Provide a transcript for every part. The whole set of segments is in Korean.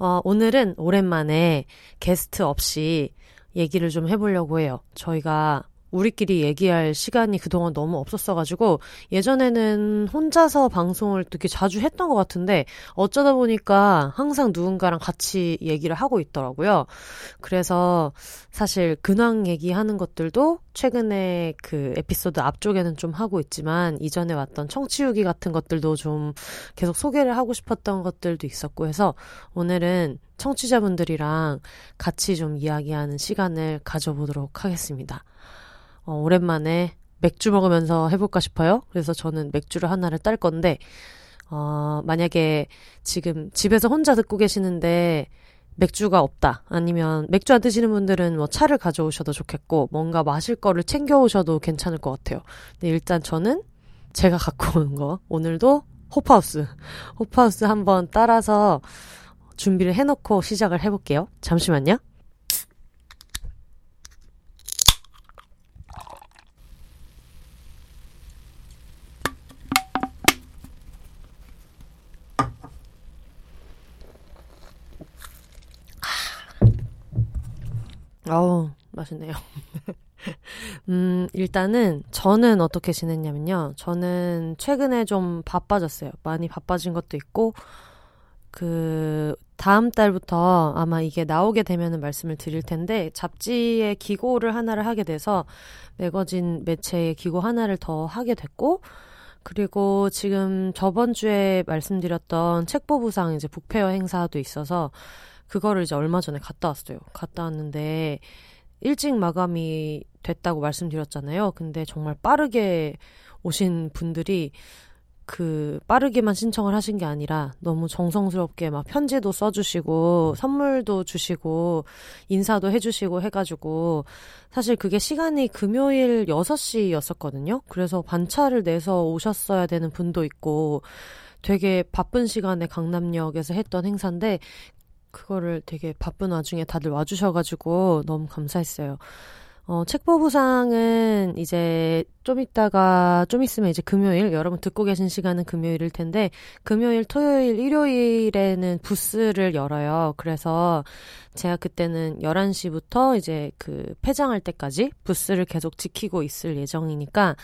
어, 오늘은 오랜만에 게스트 없이 얘기를 좀 해보려고 해요. 저희가 우리끼리 얘기할 시간이 그동안 너무 없었어가지고 예전에는 혼자서 방송을 되게 자주 했던 것 같은데 어쩌다 보니까 항상 누군가랑 같이 얘기를 하고 있더라고요. 그래서 사실 근황 얘기하는 것들도 최근에 그 에피소드 앞쪽에는 좀 하고 있지만 이전에 왔던 청취후기 같은 것들도 좀 계속 소개를 하고 싶었던 것들도 있었고 해서 오늘은 청취자분들이랑 같이 좀 이야기하는 시간을 가져보도록 하겠습니다. 어, 오랜만에 맥주 먹으면서 해볼까 싶어요. 그래서 저는 맥주를 하나를 딸 건데, 어, 만약에 지금 집에서 혼자 듣고 계시는데 맥주가 없다. 아니면 맥주 안 드시는 분들은 뭐 차를 가져오셔도 좋겠고, 뭔가 마실 거를 챙겨오셔도 괜찮을 것 같아요. 근데 일단 저는 제가 갖고 온 거, 오늘도 호프하우스. 호프하우스 한번 따라서 준비를 해놓고 시작을 해볼게요. 잠시만요. 아우, 맛있네요. 음, 일단은 저는 어떻게 지냈냐면요. 저는 최근에 좀 바빠졌어요. 많이 바빠진 것도 있고, 그, 다음 달부터 아마 이게 나오게 되면은 말씀을 드릴 텐데, 잡지의 기고를 하나를 하게 돼서, 매거진 매체의 기고 하나를 더 하게 됐고, 그리고 지금 저번 주에 말씀드렸던 책보부상 이제 북페어 행사도 있어서, 그거를 이제 얼마 전에 갔다 왔어요. 갔다 왔는데 일찍 마감이 됐다고 말씀드렸잖아요. 근데 정말 빠르게 오신 분들이 그 빠르게만 신청을 하신 게 아니라 너무 정성스럽게 막 편지도 써주시고 선물도 주시고 인사도 해주시고 해가지고 사실 그게 시간이 금요일 6시였었거든요. 그래서 반차를 내서 오셨어야 되는 분도 있고 되게 바쁜 시간에 강남역에서 했던 행사인데 그거를 되게 바쁜 와중에 다들 와주셔가지고 너무 감사했어요. 어, 책보부상은 이제 좀 있다가, 좀 있으면 이제 금요일, 여러분 듣고 계신 시간은 금요일일 텐데, 금요일, 토요일, 일요일에는 부스를 열어요. 그래서 제가 그때는 11시부터 이제 그 폐장할 때까지 부스를 계속 지키고 있을 예정이니까,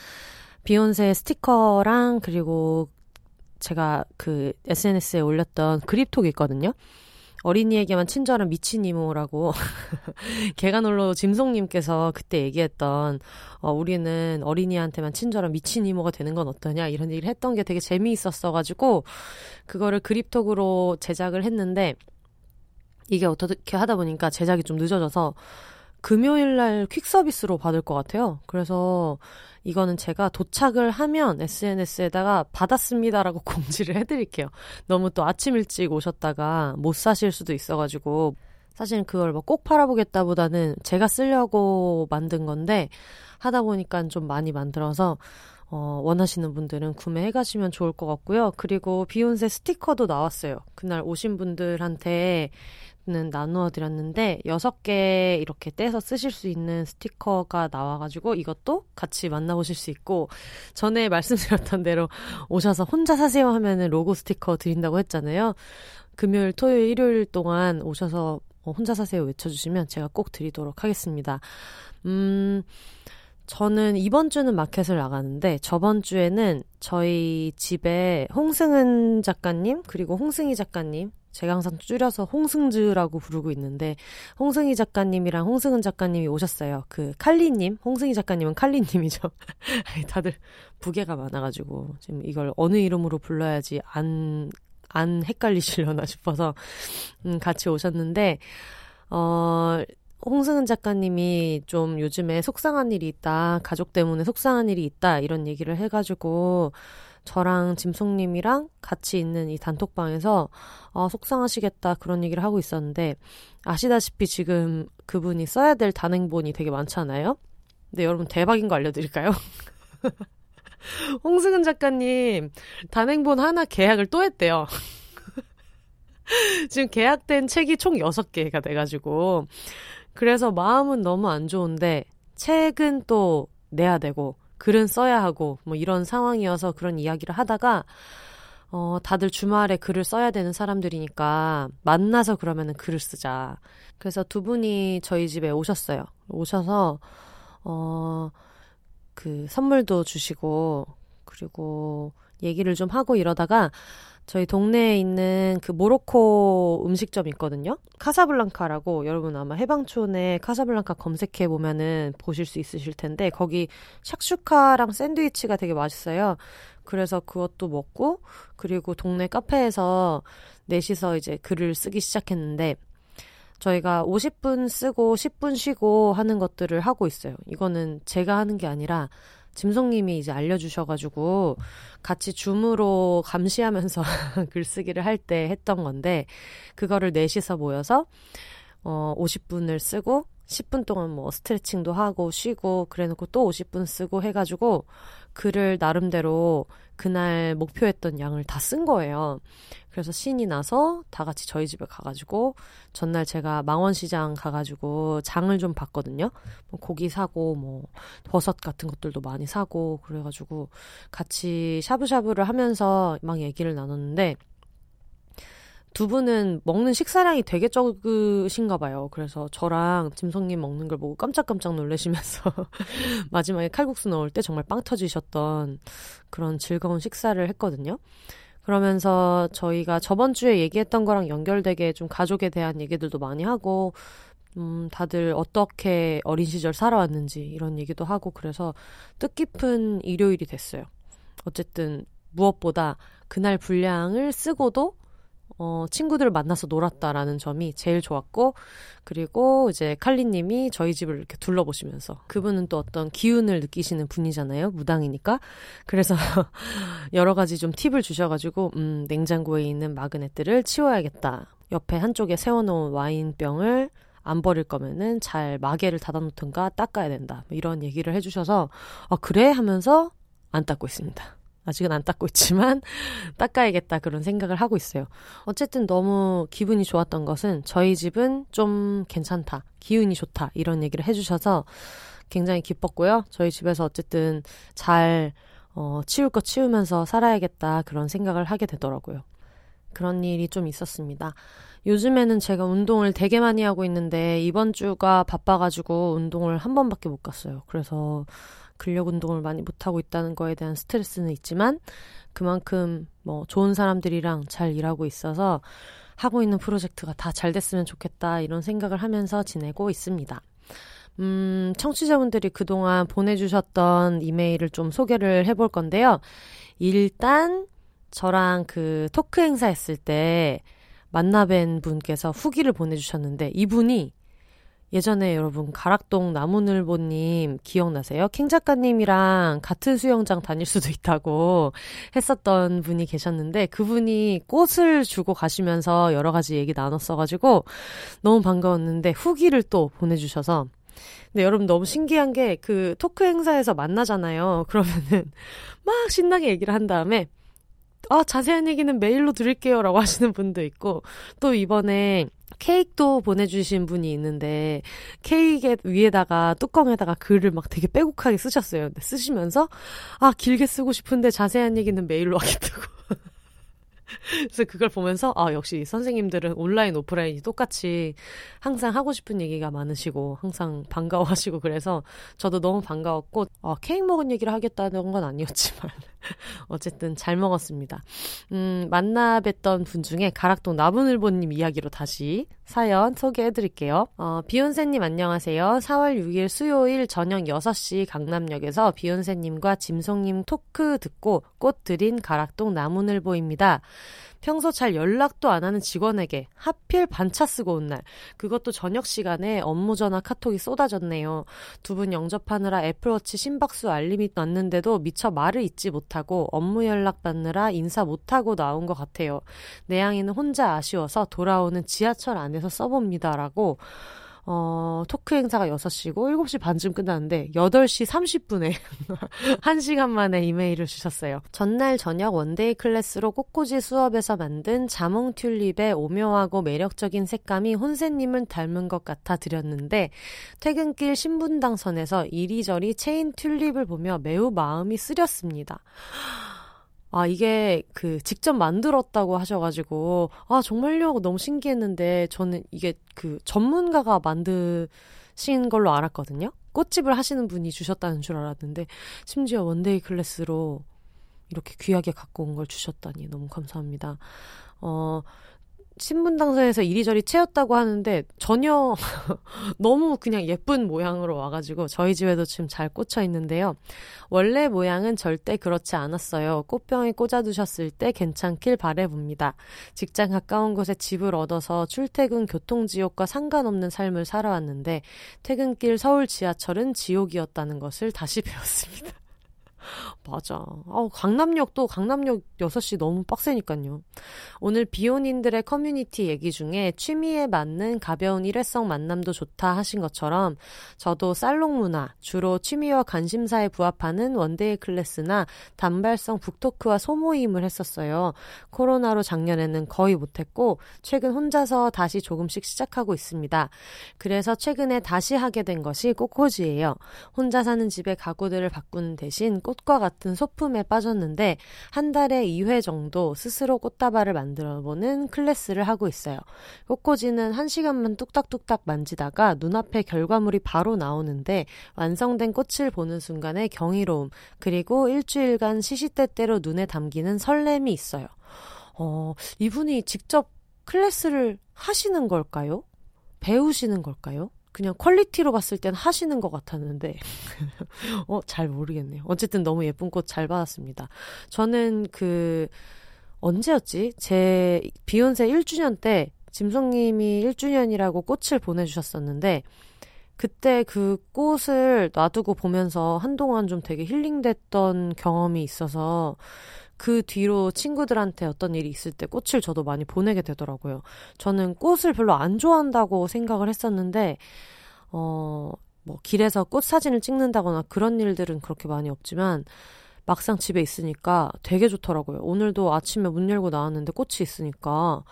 비욘세 스티커랑 그리고 제가 그 SNS에 올렸던 그립톡이 있거든요. 어린이에게만 친절한 미친 이모라고 개가놀로 짐송님께서 그때 얘기했던 어, 우리는 어린이한테만 친절한 미친 이모가 되는 건 어떠냐 이런 얘기를 했던 게 되게 재미있었어가지고 그거를 그립톡으로 제작을 했는데 이게 어떻게 하다 보니까 제작이 좀 늦어져서 금요일 날 퀵 서비스로 받을 것 같아요. 그래서 이거는 제가 도착을 하면 SNS에다가 받았습니다라고 공지를 해드릴게요. 너무 또 아침 일찍 오셨다가 못 사실 수도 있어가지고 사실 그걸 뭐 꼭 팔아보겠다보다는 제가 쓰려고 만든 건데 하다 보니까 좀 많이 만들어서 어, 원하시는 분들은 구매해 가시면 좋을 것 같고요. 그리고 비욘세 스티커도 나왔어요. 그날 오신 분들한테 는 나누어 드렸는데 여섯 개 이렇게 떼서 쓰실 수 있는 스티커가 나와가지고 이것도 같이 만나보실 수 있고 전에 말씀드렸던 대로 오셔서 혼자 사세요 하면은 로고 스티커 드린다고 했잖아요. 금요일, 토요일, 일요일 동안 오셔서 혼자 사세요 외쳐주시면 제가 꼭 드리도록 하겠습니다. 음, 저는 이번 주는 마켓을 나가는데 저번 주에는 저희 집에 홍승은 작가님 그리고 홍승희 작가님 제가 항상 줄여서 홍승즈라고 부르고 있는데 홍승희 작가님이랑 홍승은 작가님이 오셨어요. 그 칼리님, 홍승희 작가님은 칼리님이죠. 다들 부계가 많아가지고 지금 이걸 어느 이름으로 불러야지 안 안 헷갈리시려나 싶어서 음, 같이 오셨는데 어. 홍승은 작가님이 좀 요즘에 속상한 일이 있다, 가족 때문에 속상한 일이 있다, 이런 얘기를 해가지고 저랑 짐송님이랑 같이 있는 이 단톡방에서 아, 속상하시겠다 그런 얘기를 하고 있었는데 아시다시피 지금 그분이 써야 될 단행본이 되게 많잖아요. 근데 여러분 대박인 거 알려드릴까요? 홍승은 작가님 단행본 하나 계약을 또 했대요. 지금 계약된 책이 총 6개가 돼가지고 그래서 마음은 너무 안 좋은데 책은 또 내야 되고 글은 써야 하고 뭐 이런 상황이어서 그런 이야기를 하다가 어 다들 주말에 글을 써야 되는 사람들이니까 만나서 그러면은 글을 쓰자. 그래서 두 분이 저희 집에 오셨어요. 오셔서 어 그 선물도 주시고 그리고 얘기를 좀 하고 이러다가 저희 동네에 있는 그 모로코 음식점 있거든요. 카사블랑카라고 여러분 아마 해방촌에 카사블랑카 검색해 보면은 보실 수 있으실 텐데 거기 샥슈카랑 샌드위치가 되게 맛있어요. 그래서 그것도 먹고 그리고 동네 카페에서 넷이서 이제 글을 쓰기 시작했는데 저희가 50분 쓰고 10분 쉬고 하는 것들을 하고 있어요. 이거는 제가 하는 게 아니라 짐송님이 이제 알려주셔가지고 같이 줌으로 감시하면서 글쓰기를 할 때 했던 건데 그거를 넷이서 모여서 어 50분을 쓰고 10분 동안 뭐 스트레칭도 하고 쉬고 그래놓고 또 50분 쓰고 해가지고 글을 나름대로 그날 목표했던 양을 다 쓴 거예요. 그래서 신이 나서 다 같이 저희 집에 가가지고 전날 제가 망원시장 가가지고 장을 좀 봤거든요. 뭐 고기 사고 뭐 버섯 같은 것들도 많이 사고 그래가지고 같이 샤브샤브를 하면서 막 얘기를 나눴는데 두 분은 먹는 식사량이 되게 적으신가 봐요. 그래서 저랑 짐성님 먹는 걸 보고 깜짝깜짝 놀라시면서 마지막에 칼국수 넣을 때 정말 빵 터지셨던 그런 즐거운 식사를 했거든요. 그러면서 저희가 저번 주에 얘기했던 거랑 연결되게 좀 가족에 대한 얘기들도 많이 하고, 음, 다들 어떻게 어린 시절 살아왔는지 이런 얘기도 하고 그래서 뜻깊은 일요일이 됐어요. 어쨌든 무엇보다 그날 분량을 쓰고도 어, 친구들을 만나서 놀았다라는 점이 제일 좋았고, 그리고 이제 칼리님이 저희 집을 이렇게 둘러보시면서, 그분은 또 어떤 기운을 느끼시는 분이잖아요. 무당이니까. 그래서 여러 가지 좀 팁을 주셔가지고, 음, 냉장고에 있는 마그넷들을 치워야겠다. 옆에 한쪽에 세워놓은 와인병을 안 버릴 거면은 잘 마개를 닫아놓든가 닦아야 된다. 뭐 이런 얘기를 해주셔서, 아, 그래? 하면서 안 닦고 있습니다. 아직은 안 닦고 있지만 닦아야겠다 그런 생각을 하고 있어요. 어쨌든 너무 기분이 좋았던 것은 저희 집은 좀 괜찮다. 기운이 좋다. 이런 얘기를 해주셔서 굉장히 기뻤고요. 저희 집에서 어쨌든 잘 어, 치울 거 치우면서 살아야겠다. 그런 생각을 하게 되더라고요. 그런 일이 좀 있었습니다. 요즘에는 제가 운동을 되게 많이 하고 있는데 이번 주가 바빠가지고 운동을 한 번밖에 못 갔어요. 그래서 근력 운동을 많이 못하고 있다는 거에 대한 스트레스는 있지만 그만큼 뭐 좋은 사람들이랑 잘 일하고 있어서 하고 있는 프로젝트가 다 잘 됐으면 좋겠다 이런 생각을 하면서 지내고 있습니다. 음, 청취자분들이 그동안 보내주셨던 이메일을 좀 소개를 해볼 건데요. 일단 저랑 그 토크 행사 했을 때 만나뵌 분께서 후기를 보내주셨는데 이분이 예전에 여러분 가락동 나무늘보님 기억나세요? 캥 작가님이랑 같은 수영장 다닐 수도 있다고 했었던 분이 계셨는데 그분이 꽃을 주고 가시면서 여러 가지 얘기 나눴어가지고 너무 반가웠는데 후기를 또 보내주셔서 근데 여러분 너무 신기한 게 그 토크 행사에서 만나잖아요. 그러면은 막 신나게 얘기를 한 다음에 아, 자세한 얘기는 메일로 드릴게요. 라고 하시는 분도 있고, 또 이번에 케이크도 보내주신 분이 있는데 케이크 위에다가 뚜껑에다가 글을 막 되게 빼곡하게 쓰셨어요. 근데 쓰시면서 아 길게 쓰고 싶은데 자세한 얘기는 메일로 하겠다고. 그래서 그걸 보면서 아 역시 선생님들은 온라인 오프라인이 똑같이 항상 하고 싶은 얘기가 많으시고 항상 반가워하시고 그래서 저도 너무 반가웠고 어, 케이크 먹은 얘기를 하겠다는 건 아니었지만 어쨌든 잘 먹었습니다. 음, 만나 뵀던 분 중에 가락동 나무늘보님 이야기로 다시 사연 소개해 드릴게요. 어, 비욘세님 안녕하세요. 4월 6일 수요일 저녁 6시 강남역에서 비욘세님과 짐송님 토크 듣고 꽃 드린 가락동 나무늘보입니다. 평소 잘 연락도 안 하는 직원에게 하필 반차 쓰고 온 날, 그것도 저녁 시간에 업무 전화 카톡이 쏟아졌네요. 두 분 영접하느라 애플워치 심박수 알림이 났는데도 미처 말을 잊지 못하고 못하고 업무 연락 받느라 인사 못하고 나온 것 같아요. 내양이는 혼자 아쉬워서 돌아오는 지하철 안에서 써봅니다라고 어, 토크 행사가 6시고 7시 반쯤 끝났는데 8시 30분에 1시간 만에 이메일을 주셨어요. 전날 저녁 one-day class로 꽃꽂이 수업에서 만든 자몽 튤립의 오묘하고 매력적인 색감이 혼세님을 닮은 것 같아 드렸는데 퇴근길 신분당선에서 이리저리 치인 튤립을 보며 매우 마음이 쓰렸습니다. 아, 이게 그 직접 만들었다고 하셔가지고, 아, 정말요? 너무 신기했는데, 저는 이게 그 전문가가 만드신 걸로 알았거든요? 꽃집을 하시는 분이 주셨다는 줄 알았는데, 심지어 one-day class로 이렇게 귀하게 갖고 온 걸 주셨다니 너무 감사합니다. 어, 신분당선에서 이리저리 치였다고 하는데 전혀 너무 그냥 예쁜 모양으로 와가지고 저희 집에도 지금 잘 꽂혀 있는데요. 원래 모양은 절대 그렇지 않았어요. 꽃병에 꽂아두셨을 때 괜찮길 바래봅니다. 직장 가까운 곳에 집을 얻어서 출퇴근 교통지옥과 상관없는 삶을 살아왔는데 퇴근길 서울 지하철은 지옥이었다는 것을 다시 배웠습니다. 맞아. 어, 강남역도 강남역 6시 너무 빡세니까요. 오늘 비혼인들의 커뮤니티 얘기 중에 취미에 맞는 가벼운 일회성 만남도 좋다 하신 것처럼 저도 살롱 문화, 주로 취미와 관심사에 부합하는 one-day class나 단발성 book talk와 소모임을 했었어요. 코로나로 작년에는 거의 못했고 최근 혼자서 다시 조금씩 시작하고 있습니다. 그래서 최근에 다시 하게 된 것이 꽃꽂이예요. 혼자 사는 집에 가구들을 바꾸는 대신 꽃과 같은 소품에 빠졌는데 한 달에 2회 정도 스스로 꽃다발을 만들어 보는 클래스를 하고 있어요. 꽃꽂이는 1시간만 뚝딱뚝딱 만지다가 눈앞에 결과물이 바로 나오는데 완성된 꽃을 보는 순간의 경이로움 그리고 일주일간 시시때때로 눈에 담기는 설렘이 있어요. 어, 이분이 직접 클래스를 하시는 걸까요? 배우시는 걸까요? 그냥 quality로 봤을 땐 하시는 것 같았는데, 어, 잘 모르겠네요. 어쨌든 너무 예쁜 꽃 잘 받았습니다. 저는 그, 언제였지? 제 비혼세 1주년 때, 짐송님이 1주년이라고 꽃을 보내주셨었는데, 그때 그 꽃을 놔두고 보면서 한동안 좀 되게 힐링됐던 경험이 있어서, 그 뒤로 친구들한테 어떤 일이 있을 때 꽃을 저도 많이 보내게 되더라고요. 저는 꽃을 별로 안 좋아한다고 생각을 했었는데, 어, 뭐, 길에서 꽃 사진을 찍는다거나 그런 일들은 그렇게 많이 없지만, 막상 집에 있으니까 되게 좋더라고요. 오늘도 아침에 문 열고 나왔는데 꽃이 있으니까,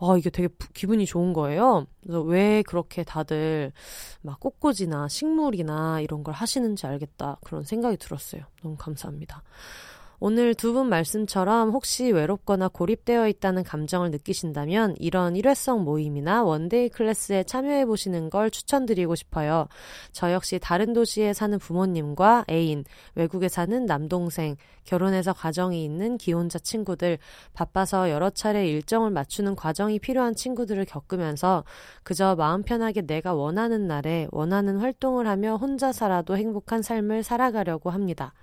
아, 이게 되게 기분이 좋은 거예요. 그래서 왜 그렇게 다들 막 꽃꽂이나 식물이나 이런 걸 하시는지 알겠다. 그런 생각이 들었어요. 너무 감사합니다. 오늘 두 분 말씀처럼 혹시 외롭거나 고립되어 있다는 감정을 느끼신다면 이런 일회성 모임이나 one-day class에 참여해 보시는 걸 추천드리고 싶어요. 저 역시 다른 도시에 사는 부모님과 애인, 외국에 사는 남동생, 결혼해서 가정이 있는 기혼자 친구들, 바빠서 여러 차례 일정을 맞추는 과정이 필요한 친구들을 겪으면서 그저 마음 편하게 내가 원하는 날에 원하는 활동을 하며 혼자 살아도 행복한 삶을 살아가려고 합니다.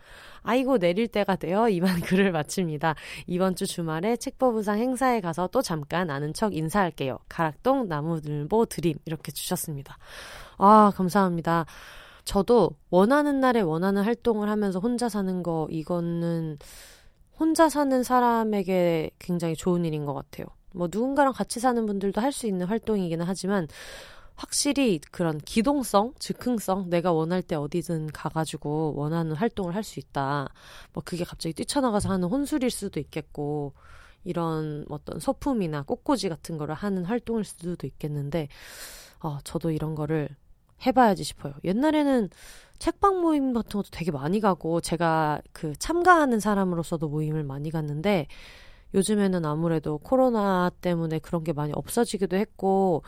아이고 내릴 때가 되어 이만 글을 마칩니다. 이번 주 주말에 책법부상 행사에 가서 또 잠깐 아는 척 인사할게요. 가락동 나무늘보 드림 이렇게 주셨습니다. 아 감사합니다. 저도 원하는 날에 원하는 활동을 하면서 혼자 사는 거 이거는 혼자 사는 사람에게 굉장히 좋은 일인 것 같아요. 뭐 누군가랑 같이 사는 분들도 할 수 있는 활동이기는 하지만 확실히 그런 기동성, 즉흥성, 내가 원할 때 어디든 가가지고 원하는 활동을 할 수 있다. 뭐 그게 갑자기 뛰쳐나가서 하는 혼술일 수도 있겠고, 이런 어떤 소품이나 꽃꽂이 같은 거를 하는 활동일 수도 있겠는데, 어, 저도 이런 거를 해봐야지 싶어요. 옛날에는 책방 모임 같은 것도 되게 많이 가고, 제가 그 참가하는 사람으로서도 모임을 많이 갔는데, 요즘에는 아무래도 코로나 때문에 그런 게 많이 없어지기도 했고,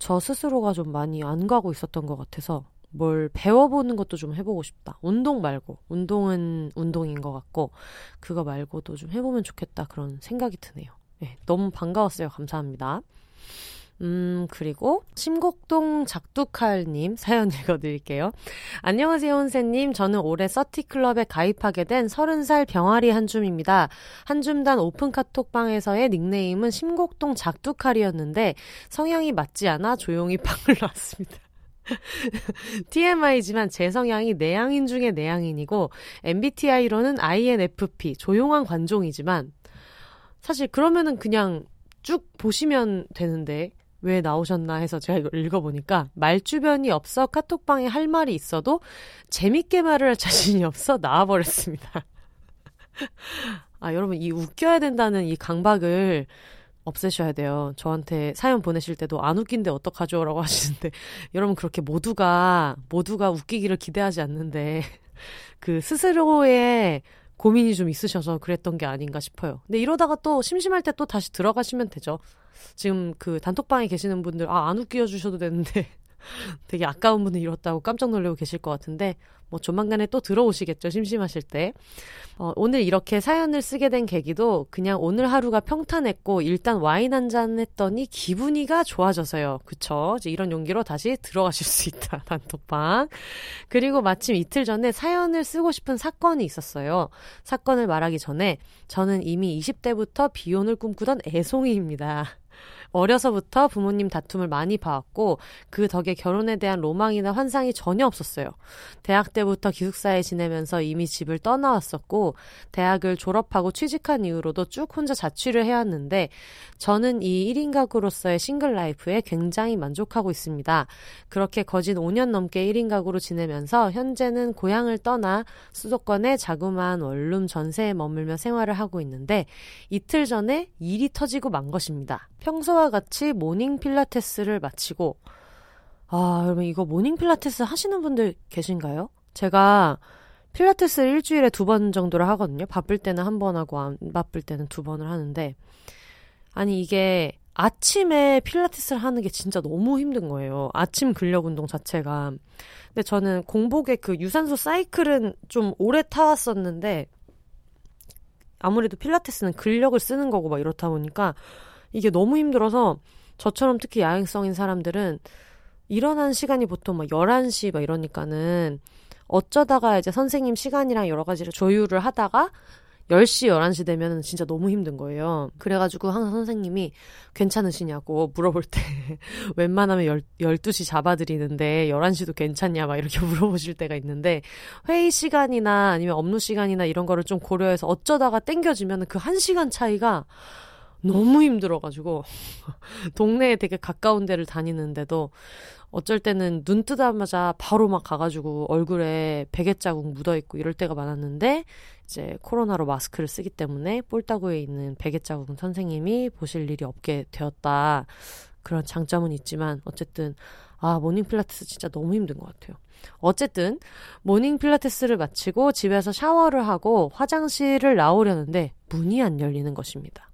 저 스스로가 좀 많이 안 가고 있었던 것 같아서 뭘 배워보는 것도 좀 해보고 싶다. 운동 말고. 운동은 운동인 것 같고, 그거 말고도 좀 해보면 좋겠다. 그런 생각이 드네요. 네, 너무 반가웠어요. 감사합니다. 음, 그리고 심곡동 작두칼님 사연 읽어드릴게요. 안녕하세요, 혼세님. 저는 올해 서티클럽에 가입하게 된 30살 병아리 한줌입니다. 한줌단 오픈 카톡방에서의 닉네임은 심곡동 작두칼이었는데 성향이 맞지 않아 조용히 방을 놨습니다. TMI지만 제 성향이 내향인 중에 내향인이고 MBTI로는 INFP 조용한 관종이지만 사실 그러면은 그냥 쭉 보시면 되는데 왜 나오셨나 해서 제가 이걸 읽어보니까 말 주변이 없어 카톡방에 할 말이 있어도 재밌게 말을 할 자신이 없어 나와버렸습니다. 아 여러분 이 웃겨야 된다는 이 강박을 없애셔야 돼요. 저한테 사연 보내실 때도 안 웃긴데 어떡하죠? 라고 하시는데, 여러분 그렇게 모두가, 모두가 웃기기를 기대하지 않는데, 그 스스로의 고민이 좀 있으셔서 그랬던 게 아닌가 싶어요. 근데 이러다가 또 심심할 때 또 다시 들어가시면 되죠. 지금 그 단톡방에 계시는 분들, 아, 안 웃겨 주셔도 되는데, 되게 아까운 분을 잃었다고 깜짝 놀라고 계실 것 같은데 뭐 조만간에 또 들어오시겠죠 심심하실 때. 어, 오늘 이렇게 사연을 쓰게 된 계기도 그냥 오늘 하루가 평탄했고 일단 와인 한 잔 했더니 기분이가 좋아져서요. 그쵸? 이제 이런 용기로 다시 들어가실 수 있다 단톡방. 그리고 마침 이틀 전에 사연을 쓰고 싶은 사건이 있었어요. 사건을 말하기 전에 저는 이미 20대부터 비혼을 꿈꾸던 애송이입니다 어려서부터 부모님 다툼을 많이 봐왔고 그 덕에 결혼에 대한 로망이나 환상이 전혀 없었어요. 대학 때부터 기숙사에 지내면서 이미 집을 떠나왔었고 대학을 졸업하고 취직한 이후로도 쭉 혼자 자취를 해왔는데 저는 이 1인 가구로서의 single life에 굉장히 만족하고 있습니다. 그렇게 거진 5년 넘게 1인 가구로 지내면서 현재는 고향을 떠나 수도권의 자그마한 원룸 전세에 머물며 생활을 하고 있는데 이틀 전에 일이 터지고 만 것입니다. 평소와 같이 morning 필라테스를 마치고 아, 여러분 이거 morning 필라테스 하시는 분들 계신가요? 제가 필라테스를 일주일에 두 번 정도를 하거든요. 바쁠 때는 한 번 하고 안 바쁠 때는 두 번을 하는데 아니 이게 아침에 필라테스를 하는 게 진짜 너무 힘든 거예요. 아침 근력 운동 자체가. 근데 저는 공복에 그 유산소 사이클은 좀 오래 타왔었는데 아무래도 필라테스는 근력을 쓰는 거고 막 이렇다 보니까 이게 너무 힘들어서 저처럼 특히 야행성인 사람들은 일어나는 시간이 보통 막 11시 막 이러니까는 어쩌다가 이제 선생님 시간이랑 여러 가지를 조율을 하다가 10시, 11시 되면 진짜 너무 힘든 거예요. 그래가지고 항상 선생님이 괜찮으시냐고 물어볼 때 웬만하면 12시 잡아드리는데 11시도 괜찮냐 막 이렇게 물어보실 때가 있는데 회의 시간이나 아니면 업무 시간이나 이런 거를 좀 고려해서 어쩌다가 땡겨지면 그 1시간 차이가 너무 힘들어가지고 동네에 되게 가까운 데를 다니는데도 어쩔 때는 눈 뜨자마자 바로 막 가가지고 얼굴에 베개 자국 묻어 있고 이럴 때가 많았는데 이제 코로나로 마스크를 쓰기 때문에 볼따구에 있는 베개 자국은 선생님이 보실 일이 없게 되었다. 그런 장점은 있지만 어쨌든 아 morning 필라테스 진짜 너무 힘든 것 같아요. 어쨌든 morning 필라테스를 마치고 집에서 샤워를 하고 화장실을 나오려는데 문이 안 열리는 것입니다.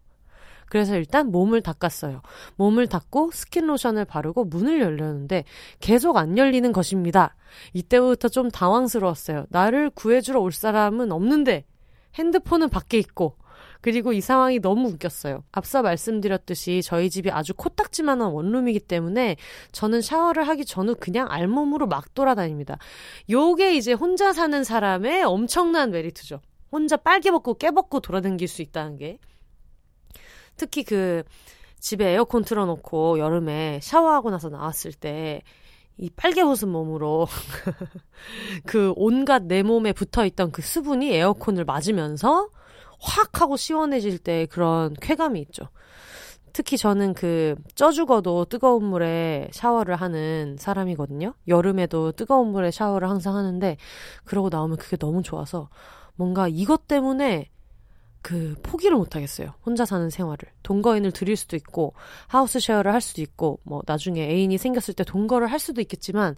그래서 일단 몸을 닦았어요. 몸을 닦고 스킨 로션을 바르고 문을 열려는데 계속 안 열리는 것입니다. 이때부터 좀 당황스러웠어요. 나를 구해주러 올 사람은 없는데 핸드폰은 밖에 있고 그리고 이 상황이 너무 웃겼어요. 앞서 말씀드렸듯이 저희 집이 아주 코딱지만한 원룸이기 때문에 저는 샤워를 하기 전후 그냥 알몸으로 막 돌아다닙니다. 요게 이제 혼자 사는 사람의 엄청난 메리트죠. 혼자 빨개 벗고 깨 벗고 돌아다닐 수 있다는 게. 특히 그 집에 에어컨 틀어놓고 여름에 샤워하고 나서 나왔을 때 이 빨개 벗은 몸으로 그 온갖 내 몸에 붙어 있던 그 수분이 에어컨을 맞으면서 확 하고 시원해질 때 그런 쾌감이 있죠. 특히 저는 그 쪄 죽어도 뜨거운 물에 샤워를 하는 사람이거든요. 여름에도 뜨거운 물에 샤워를 항상 하는데 그러고 나오면 그게 너무 좋아서 뭔가 이것 때문에 그 포기를 못 하겠어요. 혼자 사는 생활을. 동거인을 드릴 수도 있고 하우스 쉐어를 할 수도 있고 뭐 나중에 애인이 생겼을 때 동거를 할 수도 있겠지만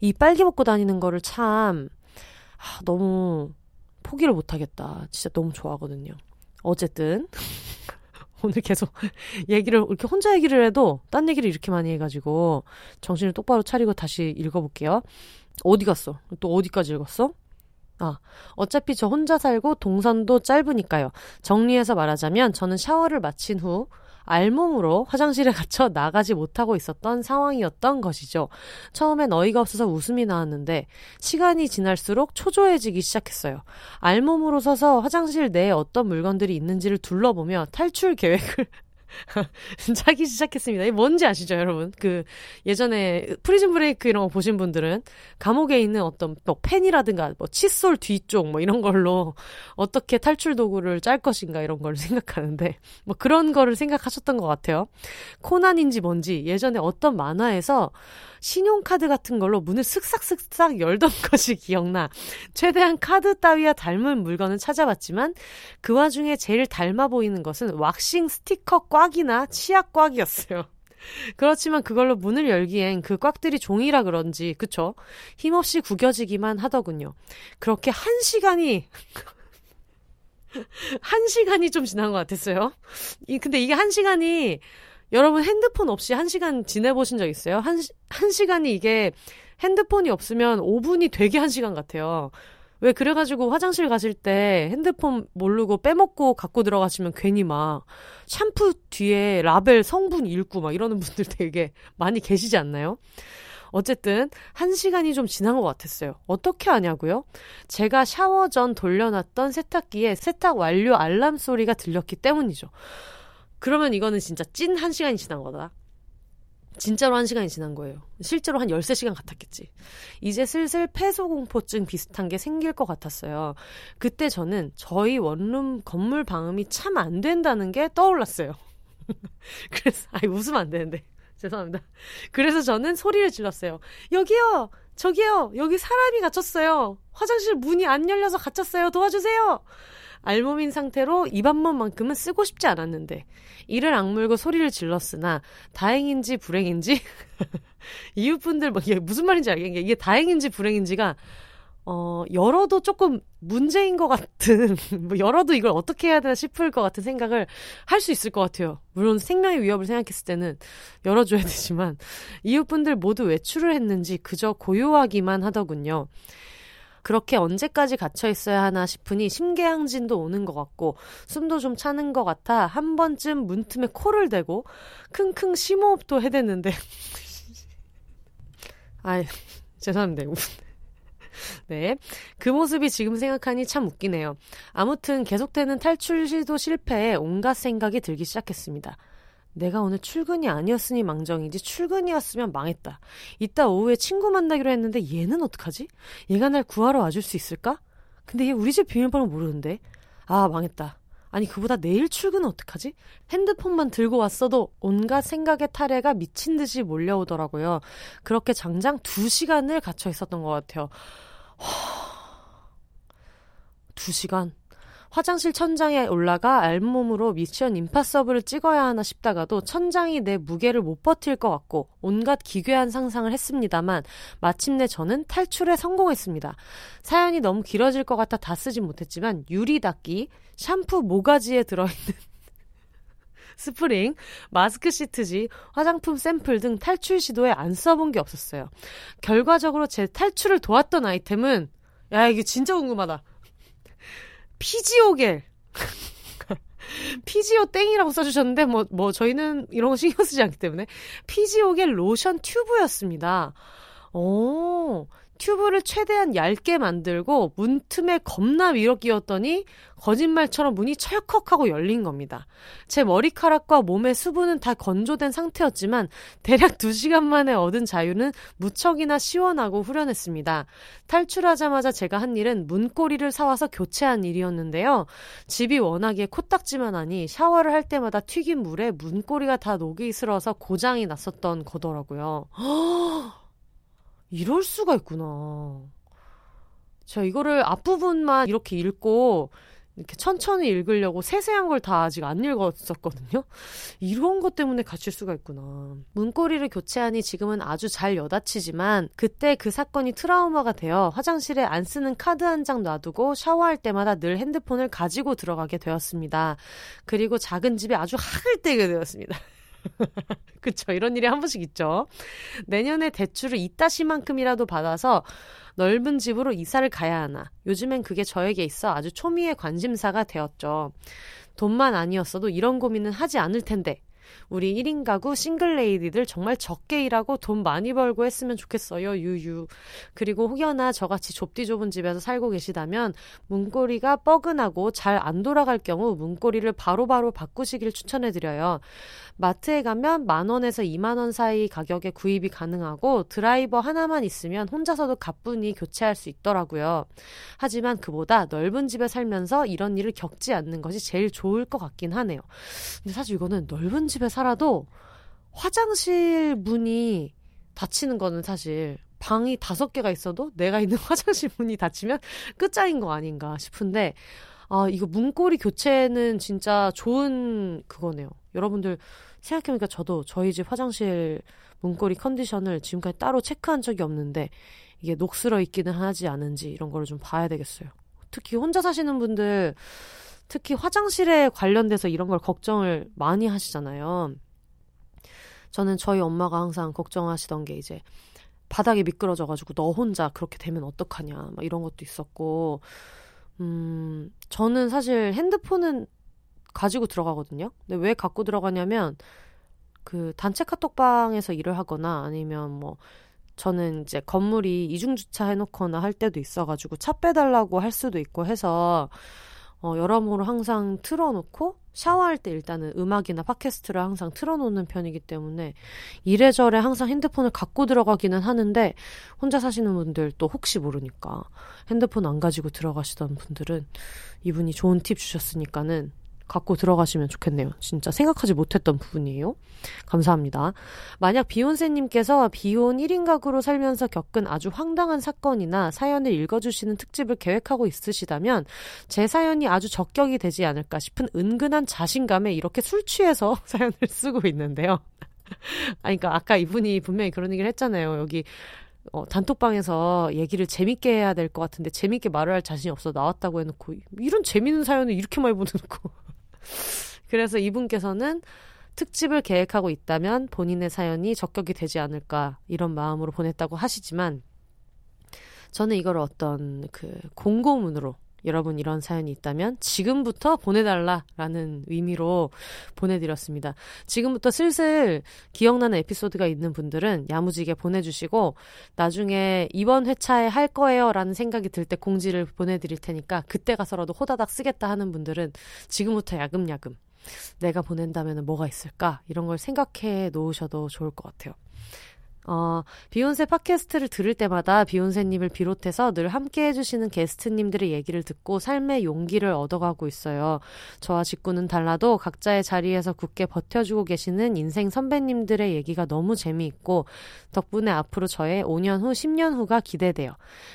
이 빨개 먹고 다니는 거를 참 아, 너무 포기를 못 하겠다. 진짜 너무 좋아하거든요. 어쨌든 오늘 계속 얘기를 이렇게 혼자 얘기를 해도 딴 얘기를 이렇게 많이 해가지고 정신을 똑바로 차리고 다시 읽어볼게요. 어디 갔어? 또 어디까지 읽었어? 아, 어차피 저 혼자 살고 동선도 짧으니까요. 정리해서 말하자면 저는 샤워를 마친 후 알몸으로 화장실에 갇혀 나가지 못하고 있었던 상황이었던 것이죠. 처음엔 어이가 없어서 웃음이 나왔는데 시간이 지날수록 초조해지기 시작했어요. 알몸으로 서서 화장실 내에 어떤 물건들이 있는지를 둘러보며 탈출 계획을 짜기 시작했습니다. 이 뭔지 아시죠, 여러분? 그 예전에 프리즌 브레이크 이런 거 보신 분들은 감옥에 있는 어떤 뭐 펜이라든가 뭐 칫솔 뒤쪽 뭐 이런 걸로 어떻게 탈출 도구를 짤 것인가 이런 걸 생각하는데 뭐 그런 거를 생각하셨던 것 같아요. 코난인지 뭔지 예전에 어떤 만화에서 신용카드 같은 걸로 문을 슥싹슥싹 열던 것이 기억나. 최대한 카드 따위와 닮은 물건을 찾아봤지만 그 와중에 제일 닮아 보이는 것은 왁싱 스티커 꽉이나 치약 꽉이었어요. 그렇지만 그걸로 문을 열기엔 그 꽉들이 종이라 그런지 그쵸? 힘없이 구겨지기만 하더군요. 그렇게 한 시간이 한 시간이 좀 지난 것 같았어요. 이 근데 이게 한 시간이 여러분 핸드폰 없이 한 시간 지내보신 적 있어요? 한, 한 시간이 이게 핸드폰이 없으면 5분이 되게 한 시간 같아요. 왜 그래가지고 화장실 가실 때 핸드폰 모르고 빼먹고 갖고 들어가시면 괜히 막 샴푸 뒤에 라벨 성분 읽고 막 이러는 분들 되게 많이 계시지 않나요? 어쨌든 한 시간이 좀 지난 것 같았어요. 어떻게 하냐고요? 제가 샤워 전 돌려놨던 세탁기에 세탁 완료 알람 소리가 들렸기 때문이죠. 그러면 이거는 진짜 찐 한 시간이 지난 거다. 진짜로 한 시간이 지난 거예요. 실제로 한 13시간 같았겠지. 이제 슬슬 폐소공포증 비슷한 게 생길 것 같았어요. 그때 저는 저희 원룸 건물 방음이 참 안 된다는 게 떠올랐어요. 그래서, 아이, 웃으면 안 되는데. 죄송합니다. 그래서 저는 소리를 질렀어요. 여기요! 저기요! 여기 사람이 갇혔어요! 화장실 문이 안 열려서 갇혔어요! 도와주세요! 알몸인 상태로 입 한 번만큼은 쓰고 싶지 않았는데 이를 악물고 소리를 질렀으나 다행인지 불행인지 이웃분들 뭐 이게 무슨 말인지 알겠게 이게 다행인지 불행인지가 어 열어도 조금 문제인 것 같은 뭐 열어도 이걸 어떻게 해야 되나 싶을 것 같은 생각을 할 수 있을 것 같아요. 물론 생명의 위협을 생각했을 때는 열어줘야 되지만 이웃분들 모두 외출을 했는지 그저 고요하기만 하더군요. 그렇게 언제까지 갇혀 있어야 하나 싶으니 심계양진도 오는 것 같고 숨도 좀 차는 것 같아 한 번쯤 문틈에 코를 대고 킁킁 심호흡도 해댔는데 아 죄송합니다. 네. 그 모습이 지금 생각하니 참 웃기네요. 아무튼 계속되는 탈출 시도 실패에 온갖 생각이 들기 시작했습니다. 내가 오늘 출근이 아니었으니 망정이지 출근이었으면 망했다. 이따 오후에 친구 만나기로 했는데 얘는 어떡하지? 얘가 날 구하러 와줄 수 있을까? 근데 얘 우리 집 비밀번호 모르는데. 아 망했다. 아니 그보다 내일 출근은 어떡하지? 핸드폰만 들고 왔어도 온갖 생각의 탈해가 미친 듯이 몰려오더라고요. 그렇게 장장 두 시간을 갇혀 있었던 것 같아요. 두 시간. 화장실 천장에 올라가 알몸으로 미션 임파서블을 찍어야 하나 싶다가도 천장이 내 무게를 못 버틸 것 같고 온갖 기괴한 상상을 했습니다만 마침내 저는 탈출에 성공했습니다. 사연이 너무 길어질 것 같아 다 쓰진 못했지만 유리 닦기, 샴푸 모가지에 들어있는 스프링, 마스크 시트지, 화장품 샘플 등 탈출 시도에 안 써본 게 없었어요. 결과적으로 제 탈출을 도왔던 아이템은 야 이게 진짜 궁금하다. 피지오겔. 피지오 땡이라고 써주셨는데, 뭐, 뭐, 저희는 이런 거 신경 쓰지 않기 때문에. 피지오겔 로션 튜브였습니다. 오, 튜브를 최대한 얇게 만들고 문 틈에 겁나 밀어 끼웠더니 거짓말처럼 문이 철컥하고 열린 겁니다. 제 머리카락과 몸의 수분은 다 건조된 상태였지만 대략 2시간 만에 얻은 자유는 무척이나 시원하고 후련했습니다. 탈출하자마자 제가 한 일은 문고리를 사와서 교체한 일이었는데요. 집이 워낙에 코딱지만 하니 샤워를 할 때마다 튀긴 물에 문고리가 다 녹이 슬어서 고장이 났었던 거더라고요. 이럴 수가 있구나. 제가 이거를 앞부분만 이렇게 읽고 이렇게 천천히 읽으려고 세세한 걸 다 아직 안 읽었었거든요. 이런 것 때문에 갇힐 수가 있구나. 문고리를 교체하니 지금은 아주 잘 여닫히지만 그때 그 사건이 트라우마가 되어 화장실에 안 쓰는 카드 한 장 놔두고 샤워할 때마다 늘 핸드폰을 가지고 들어가게 되었습니다. 그리고 작은 집에 아주 학을 떼게 되었습니다. 그쵸. 이런 일이 한 번씩 있죠. 내년에 대출을 이따시만큼이라도 받아서 넓은 집으로 이사를 가야 하나. 요즘엔 그게 저에게 있어 아주 초미의 관심사가 되었죠. 돈만 아니었어도 이런 고민은 하지 않을 텐데. 우리 1인 가구 싱글레이디들 정말 적게 일하고 돈 많이 벌고 했으면 좋겠어요. 유유. 그리고 혹여나 저같이 좁디 좁은 집에서 살고 계시다면 문고리가 뻐근하고 잘 안 돌아갈 경우 문고리를 바로바로 바로 바꾸시길 추천해드려요. 마트에 가면 만 원에서 2만 원 사이 가격에 구입이 가능하고 드라이버 하나만 있으면 혼자서도 가뿐히 교체할 수 있더라고요. 하지만 그보다 넓은 집에 살면서 이런 일을 겪지 않는 것이 제일 좋을 것 같긴 하네요. 근데 사실 이거는 넓은 집에 살아도 화장실 문이 닫히는 거는 사실 방이 다섯 개가 있어도 내가 있는 화장실 문이 닫히면 끝장인 거 아닌가 싶은데 아, 이거 문고리 교체는 진짜 좋은 그거네요. 여러분들 생각해보니까 저도 저희 집 화장실 문고리 컨디션을 지금까지 따로 체크한 적이 없는데 이게 녹슬어 있기는 하지 않은지 이런 거를 좀 봐야 되겠어요. 특히 혼자 사시는 분들 특히 화장실에 관련돼서 이런 걸 걱정을 많이 하시잖아요. 저는 저희 엄마가 항상 걱정하시던 게 이제 바닥에 미끄러져가지고 너 혼자 그렇게 되면 어떡하냐 막 이런 것도 있었고 음 저는 사실 핸드폰은 가지고 들어가거든요. 근데 왜 갖고 들어가냐면 그 단체 카톡방에서 일을 하거나 아니면 뭐 저는 이제 건물이 이중 주차 해 놓거나 할 때도 있어가지고 차 빼달라고 할 수도 있고 해서 어, 여러모로 항상 틀어놓고 샤워할 때 일단은 음악이나 팟캐스트를 항상 틀어놓는 편이기 때문에 이래저래 항상 핸드폰을 갖고 들어가기는 하는데 혼자 사시는 분들 또 혹시 모르니까 핸드폰 안 가지고 들어가시던 분들은 이분이 좋은 팁 주셨으니까는 갖고 들어가시면 좋겠네요. 진짜 생각하지 못했던 부분이에요. 감사합니다. 만약 비욘세님께서 비혼 1인 가구로 살면서 겪은 아주 황당한 사건이나 사연을 읽어주시는 특집을 계획하고 있으시다면 제 사연이 아주 적격이 되지 않을까 싶은 은근한 자신감에 이렇게 술 취해서 사연을 쓰고 있는데요. 아, 그러니까 아까 이분이 분명히 그런 얘기를 했잖아요. 여기 어, 단톡방에서 얘기를 재밌게 해야 될 것 같은데 재밌게 말을 할 자신이 없어 나왔다고 해놓고 이런 재밌는 사연을 이렇게 많이 보내놓고 그래서 이분께서는 특집을 계획하고 있다면 본인의 사연이 적격이 되지 않을까 이런 마음으로 보냈다고 하시지만 저는 이걸 어떤 그 공고문으로 여러분 이런 사연이 있다면 지금부터 보내달라라는 의미로 보내드렸습니다. 지금부터 슬슬 기억나는 에피소드가 있는 분들은 야무지게 보내주시고 나중에 이번 회차에 할 거예요라는 생각이 들 때 공지를 보내드릴 테니까 그때 가서라도 호다닥 쓰겠다 하는 분들은 지금부터 야금야금 내가 보낸다면 뭐가 있을까 이런 걸 생각해 놓으셔도 좋을 것 같아요. 어, 비욘세 팟캐스트를 들을 때마다 비욘세님을 비롯해서 늘 함께 해주시는 게스트님들의 얘기를 듣고 삶의 용기를 얻어가고 있어요. 저와 직구는 달라도 각자의 자리에서 굳게 버텨주고 계시는 인생 선배님들의 얘기가 너무 재미있고 덕분에 앞으로 저의 5년 후, 10년 후가 기대돼요.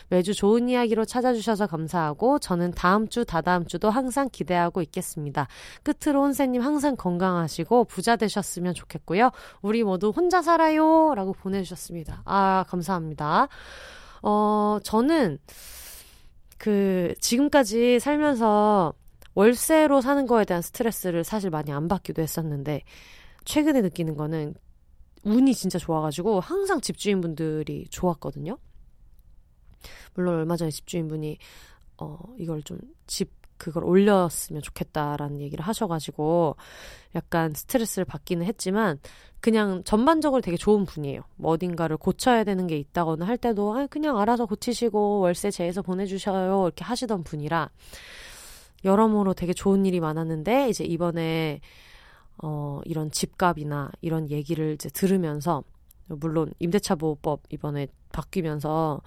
매주 좋은 이야기로 찾아주셔서 감사하고 저는 다음 주, 다다음 주도 항상 기대하고 있겠습니다. 끝으로 혼세님 항상 건강하시고 부자 되셨으면 좋겠고요. 우리 모두 혼자 살아요! 라고 보내 보내주셨습니다. 아, 감사합니다. 어, 저는 그, 지금까지 살면서 월세로 사는 거에 대한 스트레스를 사실 많이 안 받기도 했었는데, 최근에 느끼는 거는 운이 진짜 좋아가지고 항상 집주인분들이 좋았거든요. 물론 얼마 전에 집주인분이 어 이걸 좀 집 그걸 올렸으면 좋겠다라는 얘기를 하셔가지고 약간 스트레스를 받기는 했지만 그냥 전반적으로 되게 좋은 분이에요. 뭐 어딘가를 고쳐야 되는 게 있다거나 할 때도 아 그냥 알아서 고치시고 월세 제해서 보내주셔요 이렇게 하시던 분이라 여러모로 되게 좋은 일이 많았는데 이제 이번에 어 이런 집값이나 이런 얘기를 이제 들으면서 물론 임대차 보호법 이번에 바뀌면서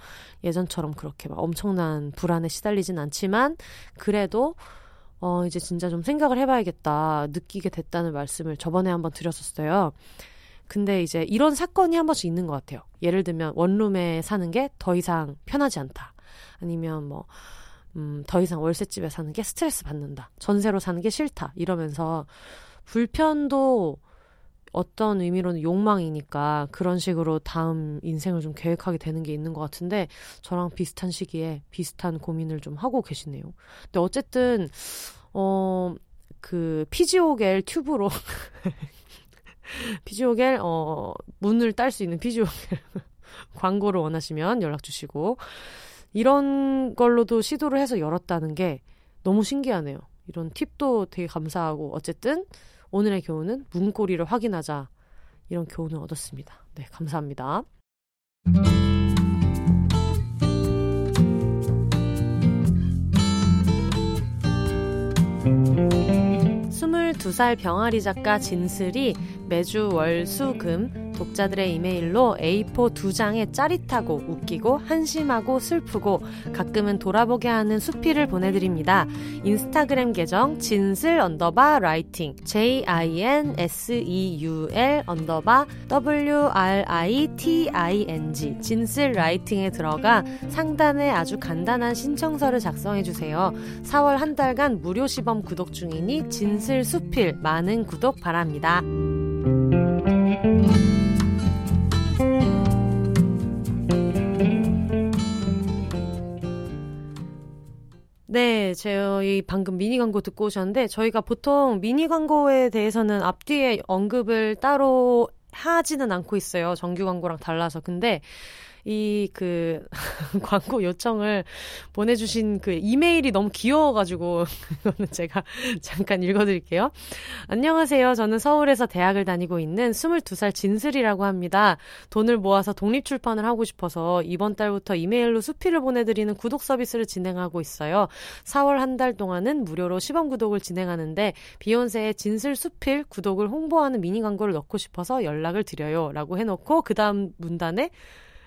예전처럼 그렇게 막 엄청난 불안에 시달리진 않지만 그래도 어 이제 진짜 좀 생각을 해봐야겠다 느끼게 됐다는 말씀을 저번에 한번 드렸었어요. 근데 이제 이런 사건이 한 번씩 있는 것 같아요. 예를 들면 원룸에 사는 게 더 이상 편하지 않다. 아니면 뭐 음, 더 이상 월세집에 사는 게 스트레스 받는다. 전세로 사는 게 싫다. 이러면서 불편도 어떤 의미로는 욕망이니까 그런 식으로 다음 인생을 좀 계획하게 되는 게 있는 것 같은데 저랑 비슷한 시기에 비슷한 고민을 좀 하고 계시네요. 근데 어쨌든 어 그 피지오겔 튜브로 피지오겔 어 문을 딸 수 있는 피지오겔 광고를 원하시면 연락 주시고 이런 걸로도 시도를 해서 열었다는 게 너무 신기하네요. 이런 팁도 되게 감사하고 어쨌든 오늘의 교훈은 문고리를 확인하자. 이런 교훈을 얻었습니다. 네, 감사합니다. 22살 병아리 작가 진슬이 매주 월, 수, 금 독자들의 이메일로 A4 두 장에 짜릿하고 웃기고 한심하고 슬프고 가끔은 돌아보게 하는 수필을 보내드립니다. 인스타그램 계정 진슬 언더바 라이팅 J-I-N-S-E-U-L 언더바 W-R-I-T-I-N-G 진슬 라이팅에 들어가 상단에 아주 간단한 신청서를 작성해주세요. 4월 한 달간 무료 시범 구독 중이니 진슬 수필 많은 구독 바랍니다. 네, 저희 방금 미니 광고 듣고 오셨는데 저희가 보통 미니 광고에 대해서는 앞뒤에 언급을 따로 하지는 않고 있어요. 정규 광고랑 달라서. 근데 이 그 광고 요청을 보내주신 그 이메일이 너무 귀여워가지고 이거는 제가 잠깐 읽어드릴게요. 안녕하세요. 저는 서울에서 대학을 다니고 있는 22살 진슬이라고 합니다. 돈을 모아서 독립출판을 하고 싶어서 이번 달부터 이메일로 수필을 보내드리는 구독 서비스를 진행하고 있어요. 4월 한 달 동안은 무료로 시범 구독을 진행하는데 비욘세의 진슬 수필 구독을 홍보하는 미니 광고를 넣고 싶어서 연락을 드려요. 라고 해놓고 그 다음 문단에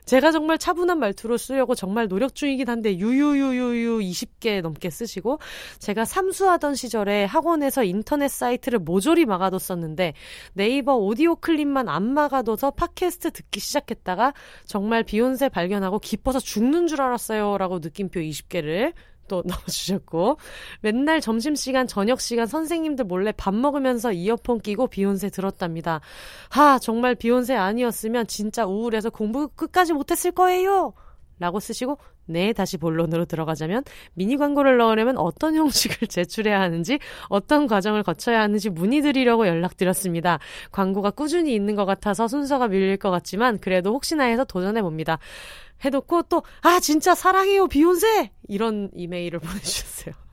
제가 정말 차분한 말투로 쓰려고 정말 노력 중이긴 한데 유유유유유 20개 넘게 쓰시고 제가 삼수하던 시절에 학원에서 인터넷 사이트를 모조리 막아뒀었는데 네이버 오디오 클립만 안 막아둬서 팟캐스트 듣기 시작했다가 정말 비욘세 발견하고 기뻐서 죽는 줄 알았어요 라고 느낌표 20개를 또 넣어주셨고 맨날 점심시간 저녁시간 선생님들 몰래 밥 먹으면서 이어폰 끼고 비욘세 들었답니다. 하 정말 비욘세 아니었으면 진짜 우울해서 공부 끝까지 못했을 거예요. 라고 쓰시고 네 다시 본론으로 들어가자면 미니 광고를 넣으려면 어떤 형식을 제출해야 하는지 어떤 과정을 거쳐야 하는지 문의드리려고 연락드렸습니다. 광고가 꾸준히 있는 것 같아서 순서가 밀릴 것 같지만 그래도 혹시나 해서 도전해 봅니다. 해놓고 또, 아, 진짜 사랑해요, 비욘세! 이런 이메일을 보내주셨어요.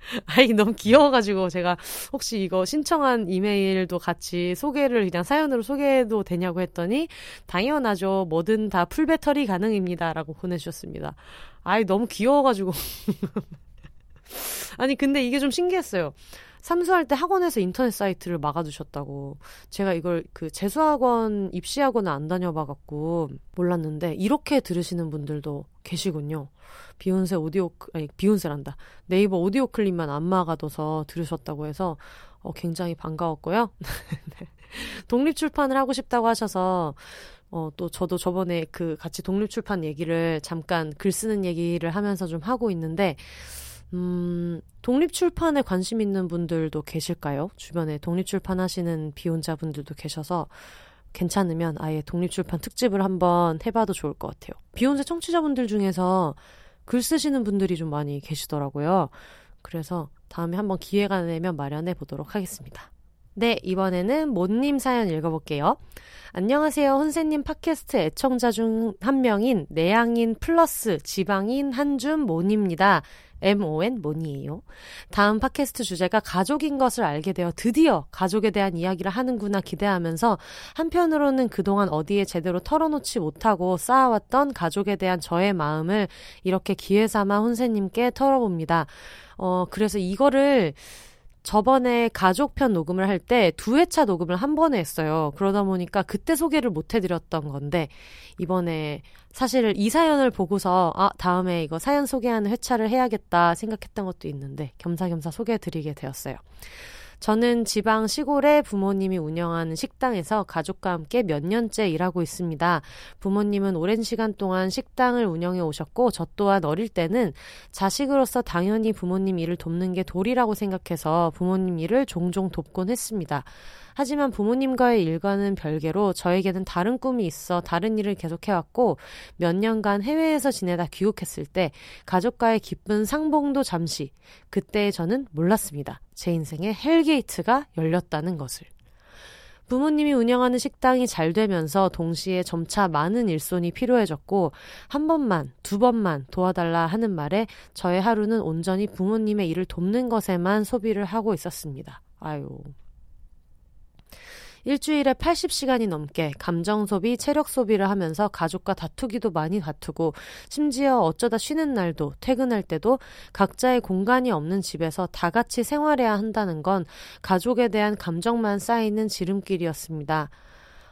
아, 이게 너무 귀여워가지고 제가 혹시 이거 신청한 이메일도 같이 소개를 그냥 사연으로 소개해도 되냐고 했더니 당연하죠. 뭐든 다 풀배터리 가능입니다. 라고 보내주셨습니다. 아이, 너무 귀여워가지고. 아니, 근데 이게 좀 신기했어요. 삼수할 때 학원에서 인터넷 사이트를 막아두셨다고. 제가 이걸 그 재수학원, 입시학원을 안 다녀봐갖고 몰랐는데, 이렇게 들으시는 분들도 계시군요. 비욘세 오디오, 아니, 비욘세란다. 네이버 오디오 클립만 안 막아둬서 들으셨다고 해서, 어, 굉장히 반가웠고요. 네. 독립출판을 하고 싶다고 하셔서, 어, 또 저도 저번에 그 같이 독립출판 얘기를 잠깐 글 쓰는 얘기를 하면서 좀 하고 있는데, 음, 독립출판에 관심 있는 분들도 계실까요? 주변에 독립출판 하시는 비혼자분들도 계셔서 괜찮으면 아예 독립출판 특집을 한번 해봐도 좋을 것 같아요. 비혼자 청취자분들 중에서 글 쓰시는 분들이 좀 많이 계시더라고요. 그래서 다음에 한번 기회가 되면 마련해 보도록 하겠습니다. 네, 이번에는 모님 사연 읽어볼게요. 안녕하세요. 혼세님 팟캐스트 애청자 중 한 명인 내향인 플러스 지방인 한줌 모입니다. MON 뭐니에요? 다음 팟캐스트 주제가 가족인 것을 알게 되어 드디어 가족에 대한 이야기를 하는구나 기대하면서 한편으로는 그동안 어디에 제대로 털어놓지 못하고 쌓아왔던 가족에 대한 저의 마음을 이렇게 기회 삼아 혼세님께 털어봅니다. 어, 그래서 이거를 저번에 가족편 녹음을 할 때 두 회차 녹음을 한 번에 했어요. 그러다 보니까 그때 소개를 못 해드렸던 건데, 이번에 사실 이 사연을 보고서, 아, 다음에 이거 사연 소개하는 회차를 해야겠다 생각했던 것도 있는데, 겸사겸사 소개해드리게 되었어요. 저는 지방 시골에 부모님이 운영하는 식당에서 가족과 함께 몇 년째 일하고 있습니다. 부모님은 오랜 시간 동안 식당을 운영해 오셨고 저 또한 어릴 때는 자식으로서 당연히 부모님 일을 돕는 게 도리라고 생각해서 부모님 일을 종종 돕곤 했습니다. 하지만 부모님과의 일과는 별개로 저에게는 다른 꿈이 있어 다른 일을 계속해왔고 몇 년간 해외에서 지내다 귀국했을 때 가족과의 기쁜 상봉도 잠시 그때 저는 몰랐습니다. 제 인생에 hell gate가 열렸다는 것을. 부모님이 운영하는 식당이 잘 되면서 동시에 점차 많은 일손이 필요해졌고 한 번만, 두 번만 도와달라 하는 말에 저의 하루는 온전히 부모님의 일을 돕는 것에만 소비를 하고 있었습니다. 아유. 일주일에 80시간이 넘게 감정 소비, 체력 소비를 하면서 가족과 다투기도 많이 다투고 심지어 어쩌다 쉬는 날도 퇴근할 때도 각자의 공간이 없는 집에서 다 같이 생활해야 한다는 건 가족에 대한 감정만 쌓이는 지름길이었습니다.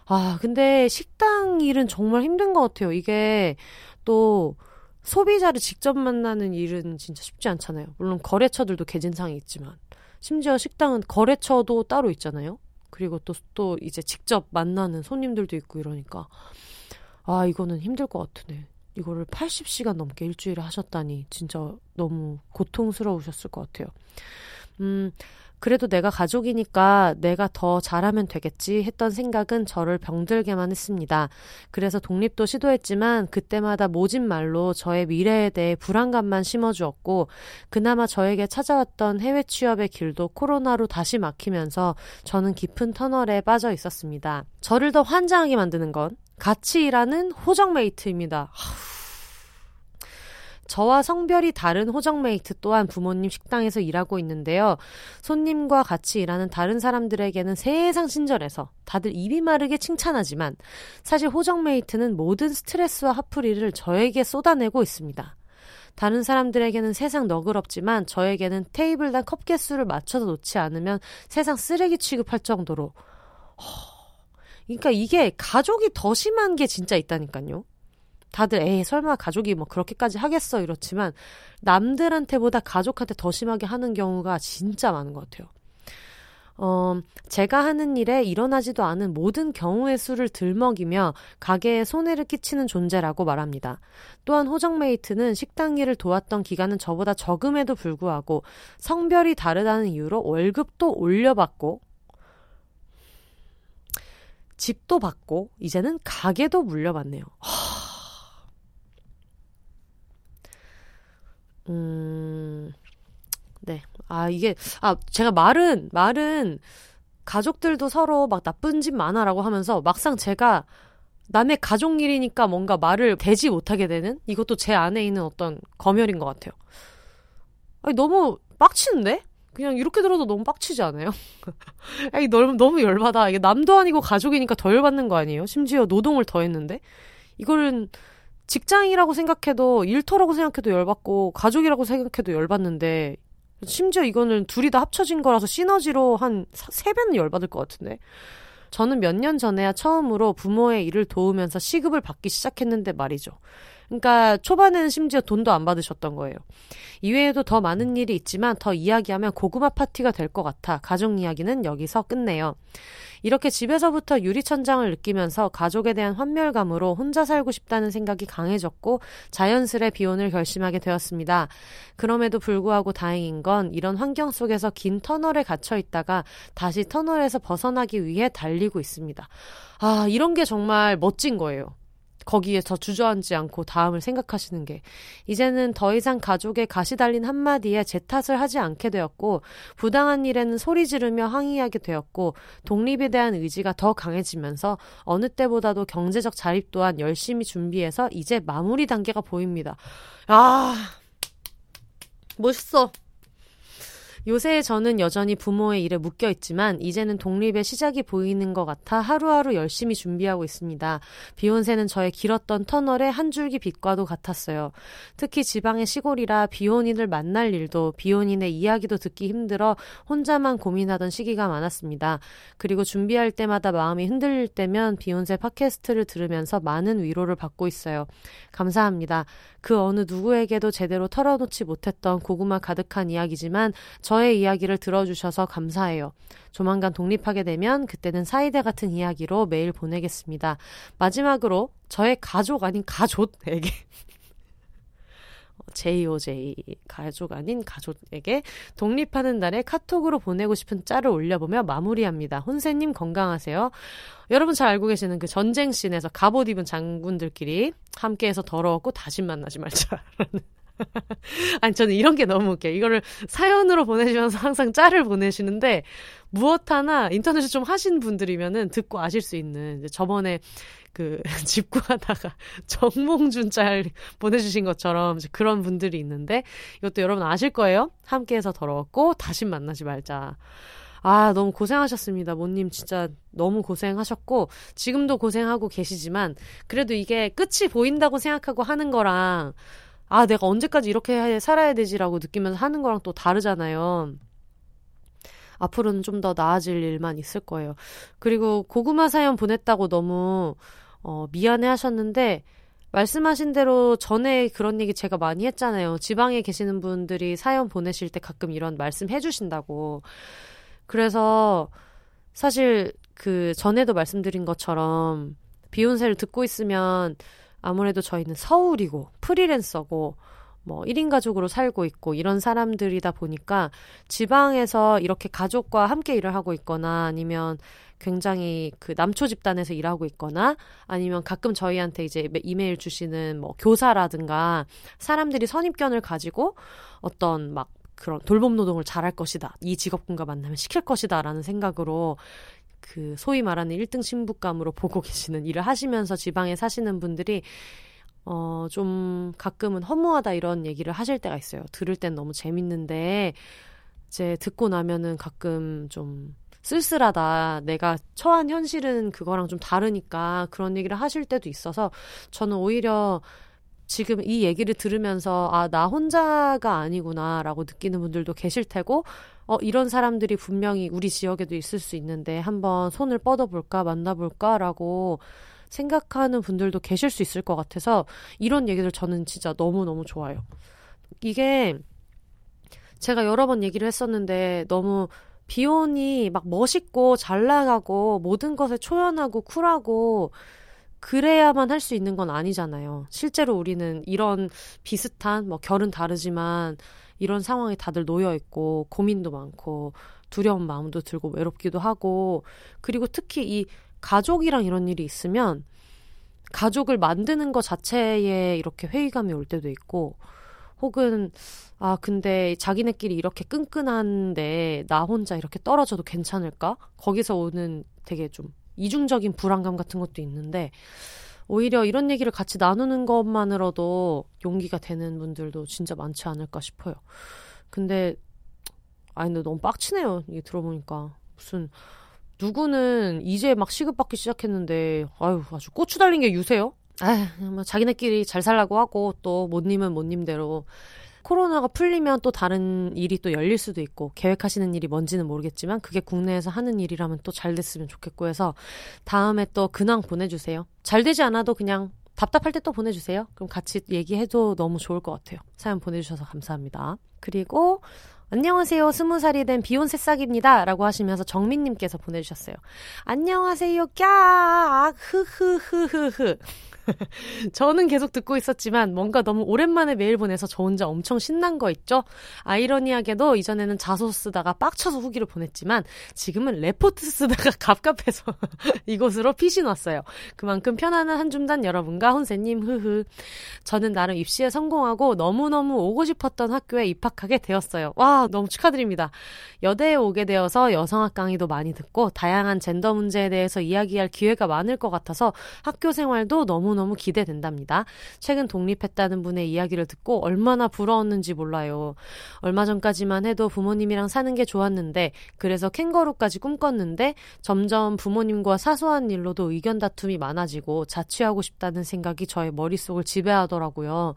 아, 근데 식당 일은 정말 힘든 것 같아요. 이게 또 소비자를 직접 만나는 일은 진짜 쉽지 않잖아요. 물론 거래처들도 개진상이 있지만 심지어 식당은 거래처도 따로 있잖아요. 그리고 또, 또 이제 직접 만나는 손님들도 있고 이러니까. 아, 이거는 힘들 것 같으네. 이거를 80시간 넘게 일주일에 하셨다니 진짜 너무 고통스러우셨을 것 같아요. 음, 그래도 내가 가족이니까 내가 더 잘하면 되겠지 했던 생각은 저를 병들게만 했습니다. 그래서 독립도 시도했지만 그때마다 모진 말로 저의 미래에 대해 불안감만 심어주었고 그나마 저에게 찾아왔던 해외 취업의 길도 코로나로 다시 막히면서 저는 깊은 터널에 빠져 있었습니다. 저를 더 환장하게 만드는 건 같이 일하는 호정메이트입니다. 저와 성별이 다른 호정메이트 또한 부모님 식당에서 일하고 있는데요. 손님과 같이 일하는 다른 사람들에게는 세상 친절해서 다들 입이 마르게 칭찬하지만 사실 호정메이트는 모든 스트레스와 화풀이를 저에게 쏟아내고 있습니다. 다른 사람들에게는 세상 너그럽지만 저에게는 테이블당 컵 개수를 맞춰서 놓지 않으면 세상 쓰레기 취급할 정도로 그러니까 이게 가족이 더 심한 게 진짜 있다니까요. 다들 에이 설마 가족이 뭐 그렇게까지 하겠어 이렇지만 남들한테보다 가족한테 더 심하게 하는 경우가 진짜 많은 것 같아요. 어, 제가 하는 일에 일어나지도 않은 모든 경우의 수를 들먹이며 가게에 손해를 끼치는 존재라고 말합니다. 또한 호정메이트는 식당 일을 도왔던 기간은 저보다 적음에도 불구하고 성별이 다르다는 이유로 월급도 올려받고 집도 받고 이제는 가게도 물려받네요. 허... 음, 네. 아, 이게, 아, 제가 말은, 말은 가족들도 서로 막 나쁜 짓 많아라고 하면서 막상 제가 남의 가족 일이니까 뭔가 말을 대지 못하게 되는 이것도 제 안에 있는 어떤 검열인 것 같아요. 아니, 너무 빡치는데? 그냥 이렇게 들어도 너무 빡치지 않아요? 아니, 너무, 너무 열받아. 이게 남도 아니고 가족이니까 더 열받는 거 아니에요? 심지어 노동을 더 했는데? 이거는 직장이라고 생각해도 일터라고 생각해도 열받고 가족이라고 생각해도 열받는데 심지어 이거는 둘이 다 합쳐진 거라서 시너지로 한 세 배는 열받을 것 같은데. 저는 몇 년 전에야 처음으로 부모의 일을 도우면서 시급을 받기 시작했는데 말이죠. 그러니까 초반에는 심지어 돈도 안 받으셨던 거예요. 이외에도 더 많은 일이 있지만 더 이야기하면 고구마 파티가 될 것 같아 가족 이야기는 여기서 끝내요. 이렇게 집에서부터 유리천장을 느끼면서 가족에 대한 환멸감으로 혼자 살고 싶다는 생각이 강해졌고 자연스레 비혼을 결심하게 되었습니다. 그럼에도 불구하고 다행인 건 이런 환경 속에서 긴 터널에 갇혀 있다가 다시 터널에서 벗어나기 위해 달리고 있습니다. 아, 이런 게 정말 멋진 거예요. 거기에서 주저앉지 않고 다음을 생각하시는 게 이제는 더 이상 가족의 가시 달린 한마디에 제 탓을 하지 않게 되었고 부당한 일에는 소리 지르며 항의하게 되었고 독립에 대한 의지가 더 강해지면서 어느 때보다도 경제적 자립 또한 열심히 준비해서 이제 마무리 단계가 보입니다. 아 멋있어. 요새 저는 여전히 부모의 일에 묶여 있지만 이제는 독립의 시작이 보이는 것 같아 하루하루 열심히 준비하고 있습니다. 비욘세는 저의 길었던 터널의 한 줄기 빛과도 같았어요. 특히 지방의 시골이라 비혼인을 만날 일도 비혼인의 이야기도 듣기 힘들어 혼자만 고민하던 시기가 많았습니다. 그리고 준비할 때마다 마음이 흔들릴 때면 비욘세 팟캐스트를 들으면서 많은 위로를 받고 있어요. 감사합니다. 그 어느 누구에게도 제대로 털어놓지 못했던 고구마 가득한 이야기지만 저의 이야기를 들어주셔서 감사해요. 조만간 독립하게 되면 그때는 사이다 같은 이야기로 매일 보내겠습니다. 마지막으로 저의 가족 아닌 가족에게 JOJ 가족 아닌 가족에게 독립하는 날에 카톡으로 보내고 싶은 짤을 올려보며 마무리합니다. 혼세님 건강하세요. 여러분 잘 알고 계시는 그 전쟁 씬에서 갑옷 입은 장군들끼리 함께해서 더러웠고 다시 만나지 말자라는 아니 저는 이런 게 너무 웃겨요. 이거를 사연으로 보내시면서 항상 짤을 보내시는데 무엇 하나 인터넷을 좀 하신 분들이면은 듣고 아실 수 있는 저번에 그 집구하다가 정몽준 짤 보내주신 것처럼 그런 분들이 있는데 이것도 여러분 아실 거예요. 함께해서 더러웠고 다시 만나지 말자. 아, 너무 고생하셨습니다. 모님 진짜 너무 고생하셨고, 지금도 고생하고 계시지만, 그래도 이게 끝이 보인다고 생각하고 하는 거랑, 아, 내가 언제까지 이렇게 살아야 되지라고 느끼면서 하는 거랑 또 다르잖아요. 앞으로는 좀 더 나아질 일만 있을 거예요. 그리고 고구마 사연 보냈다고 너무, 어, 미안해 하셨는데, 말씀하신 대로 전에 그런 얘기 제가 많이 했잖아요. 지방에 계시는 분들이 사연 보내실 때 가끔 이런 말씀 해주신다고. 그래서 사실 그 전에도 말씀드린 것처럼 비욘세를 듣고 있으면 아무래도 저희는 서울이고 프리랜서고 뭐 1인 가족으로 살고 있고 이런 사람들이다 보니까 지방에서 이렇게 가족과 함께 일을 하고 있거나 아니면 굉장히 그 남초 집단에서 일하고 있거나 아니면 가끔 저희한테 이제 이메일 주시는 뭐 교사라든가 사람들이 선입견을 가지고 어떤 막 그런 돌봄 노동을 잘할 것이다. 이 직업군과 만나면 시킬 것이다. 라는 생각으로 그 소위 말하는 1등 신부감으로 보고 계시는 일을 하시면서 지방에 사시는 분들이 어, 좀 가끔은 허무하다 이런 얘기를 하실 때가 있어요. 들을 땐 너무 재밌는데 이제 듣고 나면은 가끔 좀 쓸쓸하다. 내가 처한 현실은 그거랑 좀 다르니까 그런 얘기를 하실 때도 있어서 저는 오히려 지금 이 얘기를 들으면서 아, 나 혼자가 아니구나라고 느끼는 분들도 계실 테고 어, 이런 사람들이 분명히 우리 지역에도 있을 수 있는데 한번 손을 뻗어볼까 만나볼까라고 생각하는 분들도 계실 수 있을 것 같아서 이런 얘기들 저는 진짜 너무너무 좋아요. 이게 제가 여러 번 얘기를 했었는데 너무 비혼이 막 멋있고 잘 나가고 모든 것에 초연하고 쿨하고 그래야만 할 수 있는 건 아니잖아요. 실제로 우리는 이런 비슷한 뭐 결은 다르지만 이런 상황에 다들 놓여 있고 고민도 많고 두려운 마음도 들고 외롭기도 하고 그리고 특히 이 가족이랑 이런 일이 있으면 가족을 만드는 것 자체에 이렇게 회의감이 올 때도 있고 혹은 아 근데 자기네끼리 이렇게 끈끈한데 나 혼자 이렇게 떨어져도 괜찮을까? 거기서 오는 되게 좀 이중적인 불안감 같은 것도 있는데 오히려 이런 얘기를 같이 나누는 것만으로도 용기가 되는 분들도 진짜 많지 않을까 싶어요. 근데 아니 근데 너무 빡치네요. 이게 들어보니까 무슨 누구는 이제 막 시급받기 시작했는데 아유 아주 고추 달린 게 유세요. 아, 뭐 자기네끼리 잘 살라고 하고 또 못님은 못님대로 코로나가 풀리면 또 다른 일이 또 열릴 수도 있고 계획하시는 일이 뭔지는 모르겠지만 그게 국내에서 하는 일이라면 또 잘 됐으면 좋겠고 해서 다음에 또 근황 보내주세요. 잘 되지 않아도 그냥 답답할 때 또 보내주세요. 그럼 같이 얘기해도 너무 좋을 것 같아요. 사연 보내주셔서 감사합니다. 그리고 안녕하세요. 스무 살이 된 비혼 새싹입니다. 라고 하시면서 정민님께서 보내주셨어요. 안녕하세요. 꺄! 흐흐흐흐흐. 저는 계속 듣고 있었지만 뭔가 너무 오랜만에 메일 보내서 저 혼자 엄청 신난 거 있죠? 아이러니하게도 이전에는 자소 쓰다가 빡쳐서 후기를 보냈지만 지금은 레포트 쓰다가 갑갑해서 이곳으로 피신 왔어요. 그만큼 편안한 한줌단 여러분과 혼세님 흐흐. 저는 나름 입시에 성공하고 너무너무 오고 싶었던 학교에 입학하게 되었어요. 와 너무 축하드립니다. 여대에 오게 되어서 여성학 강의도 많이 듣고 다양한 젠더 문제에 대해서 이야기할 기회가 많을 것 같아서 학교 생활도 너무 너무너무 기대된답니다. 최근 독립했다는 분의 이야기를 듣고 얼마나 부러웠는지 몰라요. 얼마 전까지만 해도 부모님이랑 사는 게 좋았는데 그래서 캥거루까지 꿈꿨는데 점점 부모님과 사소한 일로도 의견 다툼이 많아지고 자취하고 싶다는 생각이 저의 머릿속을 지배하더라고요.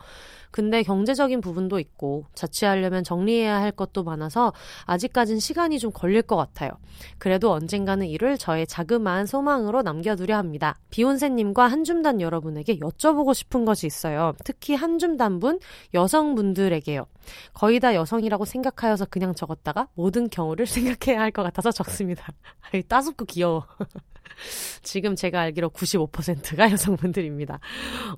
근데 경제적인 부분도 있고 자취하려면 정리해야 할 것도 많아서 아직까진 시간이 좀 걸릴 것 같아요. 그래도 언젠가는 이를 저의 자그마한 소망으로 남겨두려 합니다. 비욘세님과 한줌단 여러분에게 여쭤보고 싶은 것이 있어요. 특히 한줌단분 여성분들에게요. 거의 다 여성이라고 생각하여서 그냥 적었다가 모든 경우를 생각해야 할 것 같아서 적습니다. 따숩고 귀여워. 지금 제가 알기로 95%가 여성분들입니다.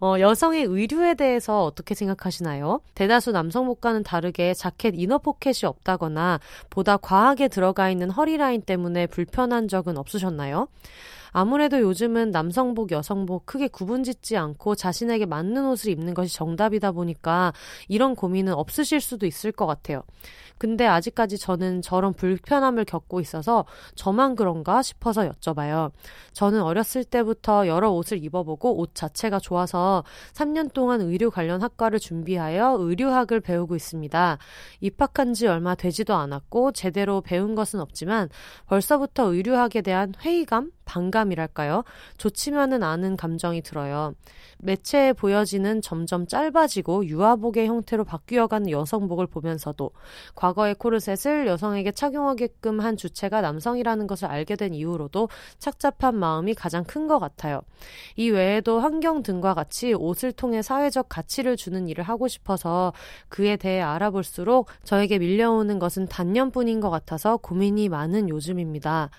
어, 여성의 의류에 대해서 어떻게 생각하시나요? 대다수 남성복과는 다르게 자켓 이너 포켓이 없다거나 보다 과하게 들어가 있는 허리라인 때문에 불편한 적은 없으셨나요? 아무래도 요즘은 남성복, 여성복 크게 구분 짓지 않고 자신에게 맞는 옷을 입는 것이 정답이다 보니까 이런 고민은 없으실 수도 있을 것 같아요. 근데 아직까지 저는 저런 불편함을 겪고 있어서 저만 그런가 싶어서 여쭤봐요. 저는 어렸을 때부터 여러 옷을 입어보고 옷 자체가 좋아서 3년 동안 의류 관련 학과를 준비하여 의류학을 배우고 있습니다. 입학한 지 얼마 되지도 않았고 제대로 배운 것은 없지만 벌써부터 의류학에 대한 회의감, 반감이랄까요? 좋지만은 않은 감정이 들어요. 매체에 보여지는 점점 짧아지고 유아복의 형태로 바뀌어가는 여성복을 보면서도 과거 의 코르셋을 여성에게 착용하게끔 한 주체가 남성이라는 것을 알게 된 이후로도 착잡한 마음이 가장 큰 것 같아요. 이 외에도 환경 등과 같이 옷을 통해 사회적 가치를 주는 일을 하고 싶어서 그에 대해 알아볼수록 저에게 밀려오는 것은 단년뿐인 것 같아서 고민이 많은 요즘입니다.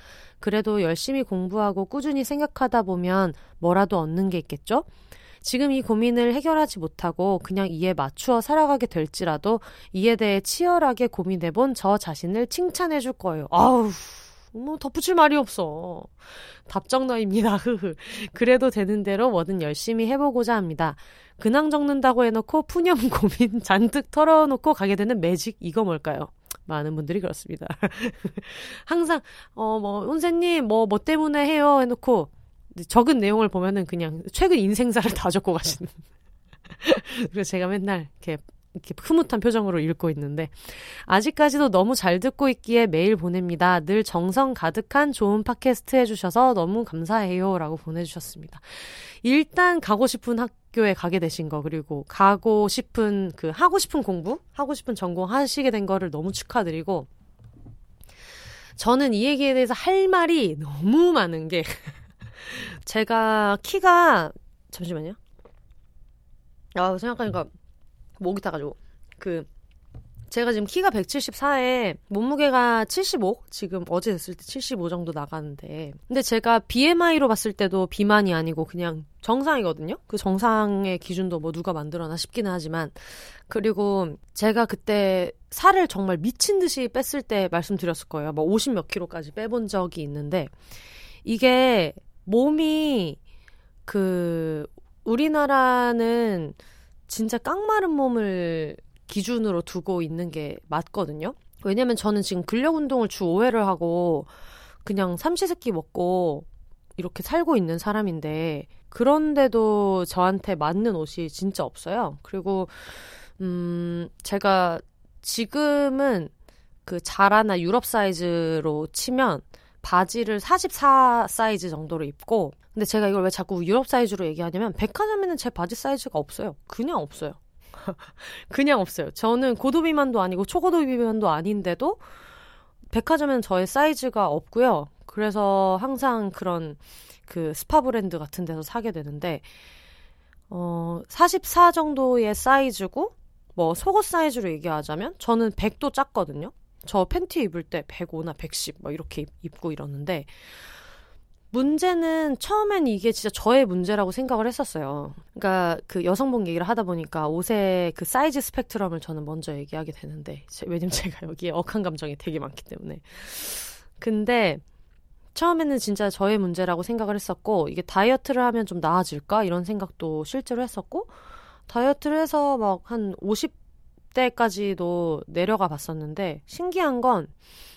그래도 열심히 공부하고 꾸준히 생각하다 보면 뭐라도 얻는 게 있겠죠? 지금 이 고민을 해결하지 못하고 그냥 이에 맞추어 살아가게 될지라도 이에 대해 치열하게 고민해본 저 자신을 칭찬해 줄 거예요. 아우, 뭐 덧붙일 말이 없어. 답정너입니다. 그래도 되는 대로 뭐든 열심히 해보고자 합니다. 근황 적는다고 해놓고 푸념 고민 잔뜩 털어놓고 가게 되는 매직 이거 뭘까요? 많은 분들이 그렇습니다. 항상 어뭐 선생님 뭐뭐 뭐 때문에 해요 해놓고 적은 내용을 보면은 그냥 최근 인생사를 다 적고 가시는. 그래서 제가 맨날 이렇게 이렇게 흐뭇한 표정으로 읽고 있는데 아직까지도 너무 잘 듣고 있기에 메일 보냅니다. 늘 정성 가득한 좋은 팟캐스트 해주셔서 너무 감사해요라고 보내주셨습니다. 일단 가고 싶은 학교에 가게 되신 거 그리고 가고 싶은 그 하고 싶은 공부 하고 싶은 전공 하시게 된 거를 너무 축하드리고 저는 이 얘기에 대해서 할 말이 너무 많은 게 제가 키가 잠시만요. 아 생각하니까 목이 타가지고 그 제가 지금 키가 174에 몸무게가 75? 지금 어제 됐을 때 75 정도 나가는데. 근데 제가 BMI로 봤을 때도 비만이 아니고 그냥 정상이거든요? 그 정상의 기준도 뭐 누가 만들어나 싶기는 하지만. 그리고 제가 그때 살을 정말 미친 듯이 뺐을 때 말씀드렸을 거예요. 뭐 50 몇 킬로까지 빼본 적이 있는데. 이게 몸이 그, 우리나라는 진짜 깡마른 몸을 기준으로 두고 있는 게 맞거든요. 왜냐면 저는 지금 근력 운동을 주 5회를 하고 그냥 삼시세끼 먹고 이렇게 살고 있는 사람인데 그런데도 저한테 맞는 옷이 진짜 없어요. 그리고 음 제가 지금은 그 자라나 유럽 사이즈로 치면 바지를 44 사이즈 정도로 입고 근데 제가 이걸 왜 자꾸 유럽 사이즈로 얘기하냐면 백화점에는 제 바지 사이즈가 없어요. 그냥 없어요. 그냥 없어요. 저는 고도 비만도 아니고 초고도 비만도 아닌데도 백화점에는 저의 사이즈가 없고요. 그래서 항상 그런 그 스파 브랜드 같은 데서 사게 되는데 어, 44 정도의 사이즈고 뭐 속옷 사이즈로 얘기하자면 저는 100도 작거든요. 저 팬티 입을 때 105나 110뭐 이렇게 입고 이러는데 문제는 처음엔 이게 진짜 저의 문제라고 생각을 했었어요. 그러니까 그 여성복 얘기를 하다 보니까 옷의 그 사이즈 스펙트럼을 저는 먼저 얘기하게 되는데 왜냐면 제가 여기에 억한 감정이 되게 많기 때문에. 근데 처음에는 진짜 저의 문제라고 생각을 했었고 이게 다이어트를 하면 좀 나아질까 이런 생각도 실제로 했었고 다이어트를 해서 막 한 50 대까지도 내려가 봤었는데 신기한 건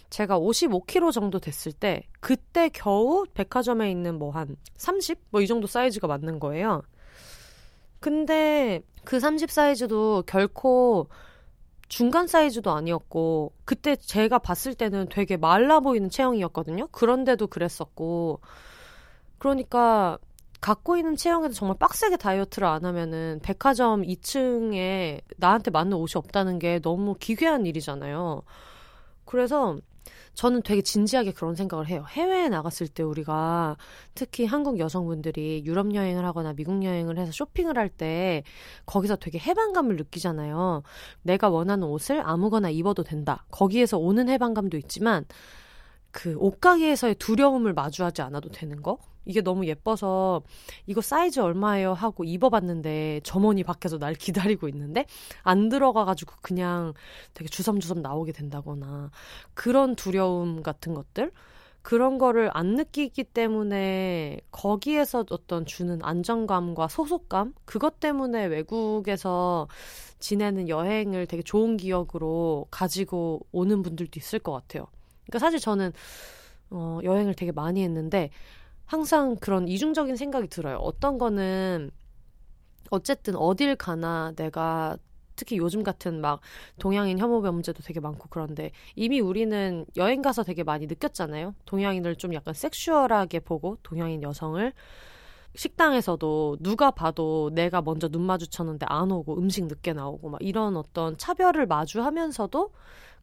제가 55kg 정도 됐을 때 그때 겨우 백화점에 있는 뭐 한 30? 뭐 이 정도 사이즈가 맞는 거예요. 근데 그 30 사이즈도 결코 중간 사이즈도 아니었고 그때 제가 봤을 때는 되게 말라 보이는 체형이었거든요. 그런데도 그랬었고 그러니까 갖고 있는 체형에도 정말 빡세게 다이어트를 안 하면은 백화점 2층에 나한테 맞는 옷이 없다는 게 너무 기괴한 일이잖아요. 그래서 저는 되게 진지하게 그런 생각을 해요. 해외에 나갔을 때 우리가 특히 한국 여성분들이 유럽 여행을 하거나 미국 여행을 해서 쇼핑을 할 때 거기서 되게 해방감을 느끼잖아요. 내가 원하는 옷을 아무거나 입어도 된다. 거기에서 오는 해방감도 있지만 그 옷가게에서의 두려움을 마주하지 않아도 되는 거? 이게 너무 예뻐서 이거 사이즈 얼마예요? 하고 입어봤는데 점원이 밖에서 날 기다리고 있는데 안 들어가가지고 그냥 되게 주섬주섬 나오게 된다거나 그런 두려움 같은 것들? 그런 거를 안 느끼기 때문에 거기에서 어떤 주는 안정감과 소속감? 그것 때문에 외국에서 지내는 여행을 되게 좋은 기억으로 가지고 오는 분들도 있을 것 같아요. 그러니까 사실 저는 어, 여행을 되게 많이 했는데 항상 그런 이중적인 생각이 들어요. 어떤 거는 어쨌든 어딜 가나 내가 특히 요즘 같은 막 동양인 혐오의 문제도 되게 많고 그런데 이미 우리는 여행 가서 되게 많이 느꼈잖아요. 동양인을 좀 약간 섹슈얼하게 보고 동양인 여성을 식당에서도 누가 봐도 내가 먼저 눈 마주쳤는데 안 오고 음식 늦게 나오고 막 이런 어떤 차별을 마주하면서도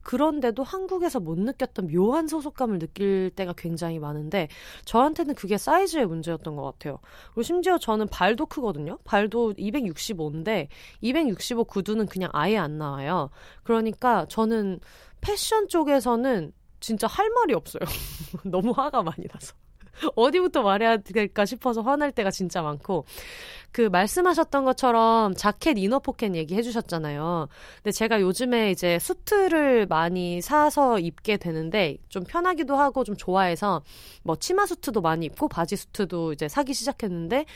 그런데도 한국에서 못 느꼈던 묘한 소속감을 느낄 때가 굉장히 많은데 저한테는 그게 사이즈의 문제였던 것 같아요. 그리고 심지어 저는 발도 크거든요. 발도 265인데 265 구두는 그냥 아예 안 나와요. 그러니까 저는 패션 쪽에서는 진짜 할 말이 없어요. 너무 화가 많이 나서. 어디부터 말해야 될까 싶어서 화날 때가 진짜 많고 그 말씀하셨던 것처럼 자켓 inner 포켓 얘기해 주셨잖아요. 근데 제가 요즘에 이제 수트를 많이 사서 입게 되는데 좀 편하기도 하고 좀 좋아해서 뭐 치마 수트도 많이 입고 바지 수트도 이제 사기 시작했는데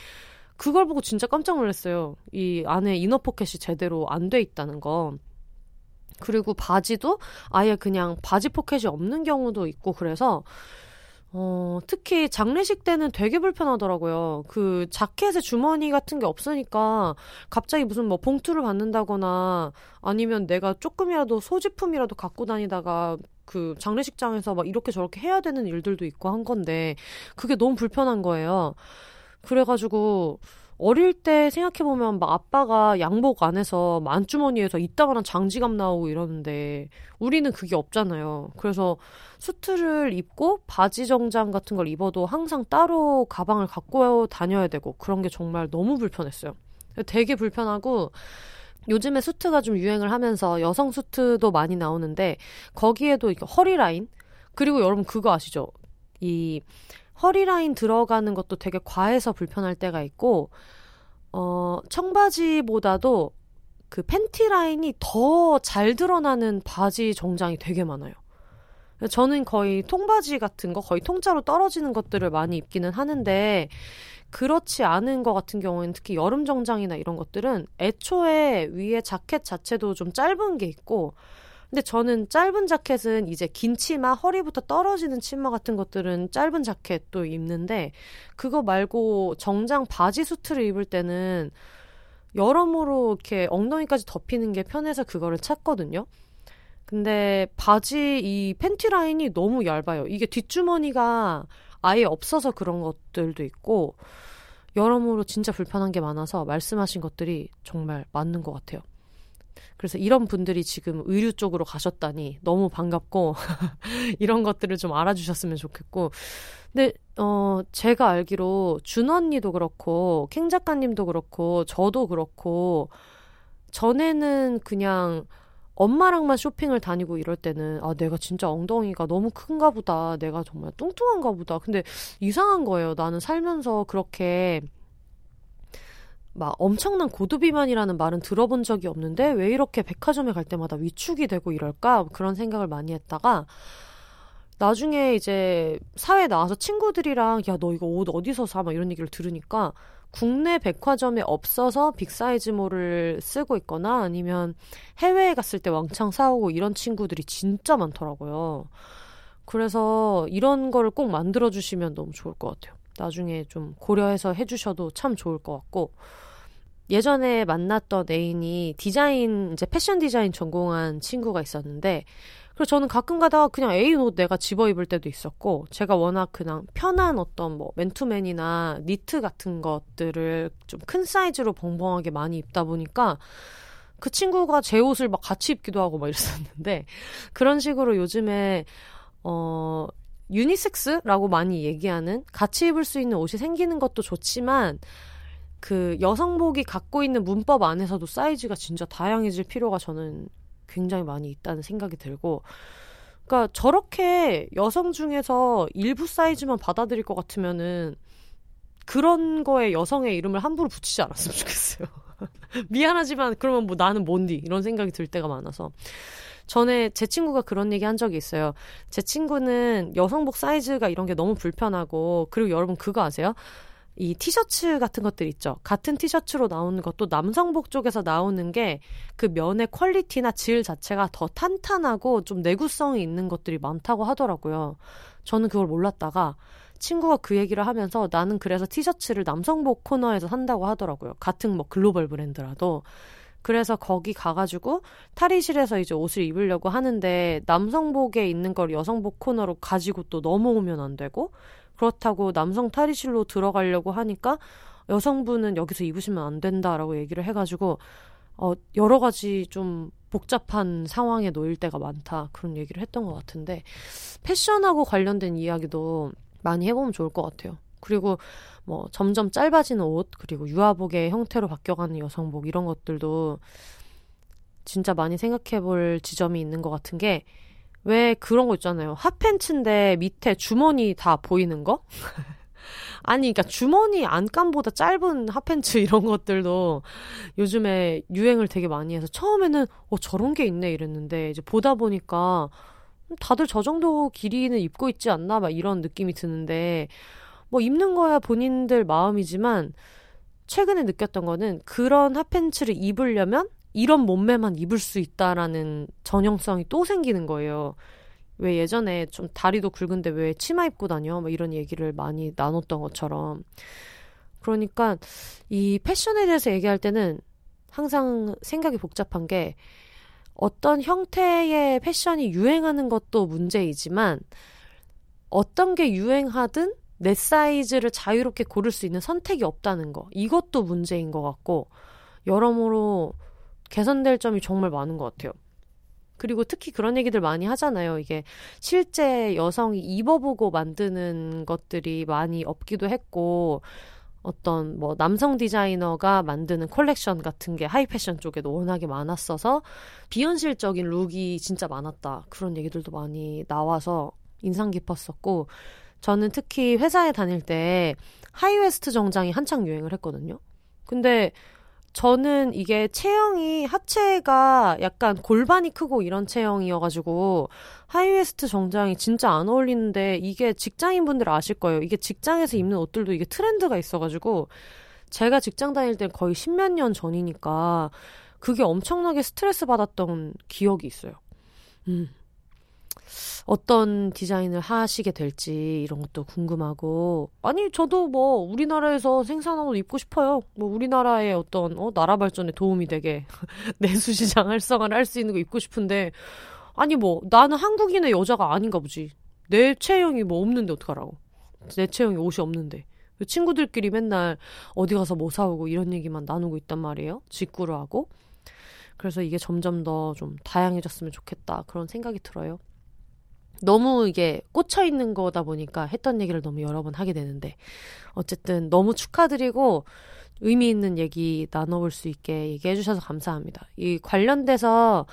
그걸 보고 진짜 깜짝 놀랐어요. 이 안에 이너 포켓이 제대로 안 돼 있다는 거. 그리고 바지도 아예 그냥 바지 포켓이 없는 경우도 있고 그래서 어, 특히 장례식 때는 되게 불편하더라고요. 그 자켓에 주머니 같은 게 없으니까 갑자기 무슨 뭐 봉투를 받는다거나 아니면 내가 조금이라도 소지품이라도 갖고 다니다가 그 장례식장에서 막 이렇게 저렇게 해야 되는 일들도 있고 한 건데 그게 너무 불편한 거예요. 그래가지고 어릴 때 생각해보면 막 아빠가 양복 안에서 만주머니에서 이따만한 장지갑 나오고 이러는데 우리는 그게 없잖아요. 그래서 수트를 입고 바지 정장 같은 걸 입어도 항상 따로 가방을 갖고 다녀야 되고 그런 게 정말 너무 불편했어요. 되게 불편하고 요즘에 수트가 좀 유행을 하면서 여성 수트도 많이 나오는데 거기에도 허리 라인 그리고 여러분 그거 아시죠? 이 허리 라인 들어가는 것도 되게 과해서 불편할 때가 있고, 어, 청바지보다도 그 팬티 라인이 더 잘 드러나는 바지 정장이 되게 많아요. 저는 거의 통바지 같은 거, 거의 통짜로 떨어지는 것들을 많이 입기는 하는데, 그렇지 않은 것 같은 경우에는 특히 여름 정장이나 이런 것들은 애초에 위에 자켓 자체도 좀 짧은 게 있고, 근데 저는 짧은 자켓은 이제 긴 치마, 허리부터 떨어지는 치마 같은 것들은 짧은 자켓도 입는데 그거 말고 정장 바지 수트를 입을 때는 여러모로 이렇게 엉덩이까지 덮이는 게 편해서 그거를 찾거든요. 근데 바지 이 팬티 라인이 너무 얇아요. 이게 뒷주머니가 아예 없어서 그런 것들도 있고 여러모로 진짜 불편한 게 많아서 말씀하신 것들이 정말 맞는 것 같아요. 그래서 이런 분들이 지금 의류 쪽으로 가셨다니 너무 반갑고 이런 것들을 좀 알아주셨으면 좋겠고. 근데 어 제가 알기로 준 언니도 그렇고 캥 작가님도 그렇고 저도 그렇고 전에는 그냥 엄마랑만 쇼핑을 다니고 이럴 때는 아 내가 진짜 엉덩이가 너무 큰가 보다 내가 정말 뚱뚱한가 보다. 근데 이상한 거예요. 나는 살면서 그렇게 막 엄청난 고도비만이라는 말은 들어본 적이 없는데 왜 이렇게 백화점에 갈 때마다 위축이 되고 이럴까 그런 생각을 많이 했다가 나중에 이제 사회 나와서 친구들이랑 야 너 이거 옷 어디서 사 막 이런 얘기를 들으니까 국내 백화점에 없어서 빅사이즈몰을 쓰고 있거나 아니면 해외에 갔을 때 왕창 사오고 이런 친구들이 진짜 많더라고요. 그래서 이런 거를 꼭 만들어 주시면 너무 좋을 것 같아요. 나중에 좀 고려해서 해주셔도 참 좋을 것 같고 예전에 만났던 애인이 디자인 이제 패션 디자인 전공한 친구가 있었는데 그래서 저는 가끔 가다가 그냥 애인 옷 내가 집어 입을 때도 있었고 제가 워낙 그냥 편한 어떤 뭐 맨투맨이나 니트 같은 것들을 좀 큰 사이즈로 벙벙하게 많이 입다 보니까 그 친구가 제 옷을 막 같이 입기도 하고 막 이랬었는데 그런 식으로 요즘에 어 유니섹스라고 많이 얘기하는 같이 입을 수 있는 옷이 생기는 것도 좋지만 그 여성복이 갖고 있는 문법 안에서도 사이즈가 진짜 다양해질 필요가 저는 굉장히 많이 있다는 생각이 들고 그러니까 저렇게 여성 중에서 일부 사이즈만 받아들일 것 같으면은 그런 거에 여성의 이름을 함부로 붙이지 않았으면 좋겠어요. 미안하지만 그러면 뭐 나는 뭔디 이런 생각이 들 때가 많아서 전에 제 친구가 그런 얘기 한 적이 있어요. 제 친구는 여성복 사이즈가 이런 게 너무 불편하고 그리고 여러분 그거 아세요? 이 티셔츠 같은 것들 있죠. 같은 티셔츠로 나오는 것도 남성복 쪽에서 나오는 게 그 면의 퀄리티나 질 자체가 더 탄탄하고 좀 내구성이 있는 것들이 많다고 하더라고요. 저는 그걸 몰랐다가 친구가 그 얘기를 하면서 나는 그래서 티셔츠를 남성복 코너에서 산다고 하더라고요. 같은 뭐 글로벌 브랜드라도. 그래서 거기 가가지고 탈의실에서 이제 옷을 입으려고 하는데 남성복에 있는 걸 여성복 코너로 가지고 또 넘어오면 안 되고 그렇다고 남성 탈의실로 들어가려고 하니까 여성분은 여기서 입으시면 안 된다라고 얘기를 해가지고 어, 여러 가지 좀 복잡한 상황에 놓일 때가 많다. 그런 얘기를 했던 것 같은데, 패션하고 관련된 이야기도 많이 해보면 좋을 것 같아요. 그리고 뭐 점점 짧아지는 옷, 그리고 유아복의 형태로 바뀌어가는 여성복, 이런 것들도 진짜 많이 생각해 볼 지점이 있는 것 같은 게, 왜 그런 거 있잖아요. 핫팬츠인데 밑에 주머니 다 보이는 거? 아니, 그러니까 주머니 안감보다 짧은 핫팬츠 이런 것들도 요즘에 유행을 되게 많이 해서 처음에는 어 저런 게 있네 이랬는데 이제 보다 보니까 다들 저 정도 길이는 입고 있지 않나 막 이런 느낌이 드는데 뭐 입는 거야 본인들 마음이지만 최근에 느꼈던 거는 그런 핫팬츠를 입으려면 이런 몸매만 입을 수 있다라는 전형성이 또 생기는 거예요. 왜 예전에 좀 다리도 굵은데 왜 치마 입고 다녀? 뭐 이런 얘기를 많이 나눴던 것처럼. 그러니까 이 패션에 대해서 얘기할 때는 항상 생각이 복잡한 게 어떤 형태의 패션이 유행하는 것도 문제이지만 어떤 게 유행하든 내 사이즈를 자유롭게 고를 수 있는 선택이 없다는 거. 이것도 문제인 것 같고 여러모로 개선될 점이 정말 많은 것 같아요. 그리고 특히 그런 얘기들 많이 하잖아요. 이게 실제 여성이 입어보고 만드는 것들이 많이 없기도 했고, 어떤 뭐 남성 디자이너가 만드는 컬렉션 같은 게 하이 패션 쪽에도 워낙에 많았어서 비현실적인 look이 진짜 많았다. 그런 얘기들도 많이 나와서 인상 깊었었고, 저는 특히 회사에 다닐 때 high waist 정장이 한창 유행을 했거든요. 근데 저는 이게 체형이 하체가 약간 골반이 크고 이런 체형이어가지고 high waist 정장이 진짜 안 어울리는데 이게 직장인분들 아실 거예요. 이게 직장에서 입는 옷들도 이게 트렌드가 있어가지고 제가 직장 다닐 때 거의 십몇 년 전이니까 그게 엄청나게 스트레스 받았던 기억이 있어요. 음. 어떤 디자인을 하시게 될지 이런 것도 궁금하고 아니 저도 뭐 우리나라에서 생산한 옷 입고 싶어요. 뭐 우리나라의 어떤 어 나라 발전에 도움이 되게 내수 시장 활성화를 할 수 있는 거 입고 싶은데 아니 뭐 나는 한국인의 여자가 아닌가 보지. 내 체형이 뭐 없는데 어떡하라고. 내 체형이 옷이 없는데. 친구들끼리 맨날 어디 가서 뭐 사오고 이런 얘기만 나누고 있단 말이에요. 직구를 하고. 그래서 이게 점점 더 좀 다양해졌으면 좋겠다. 그런 생각이 들어요. 너무 이게 꽂혀 있는 거다 보니까 했던 얘기를 너무 여러 번 하게 되는데 어쨌든 너무 축하드리고 의미 있는 얘기 나눠볼 수 있게 얘기해 주셔서 감사합니다. 이 관련돼서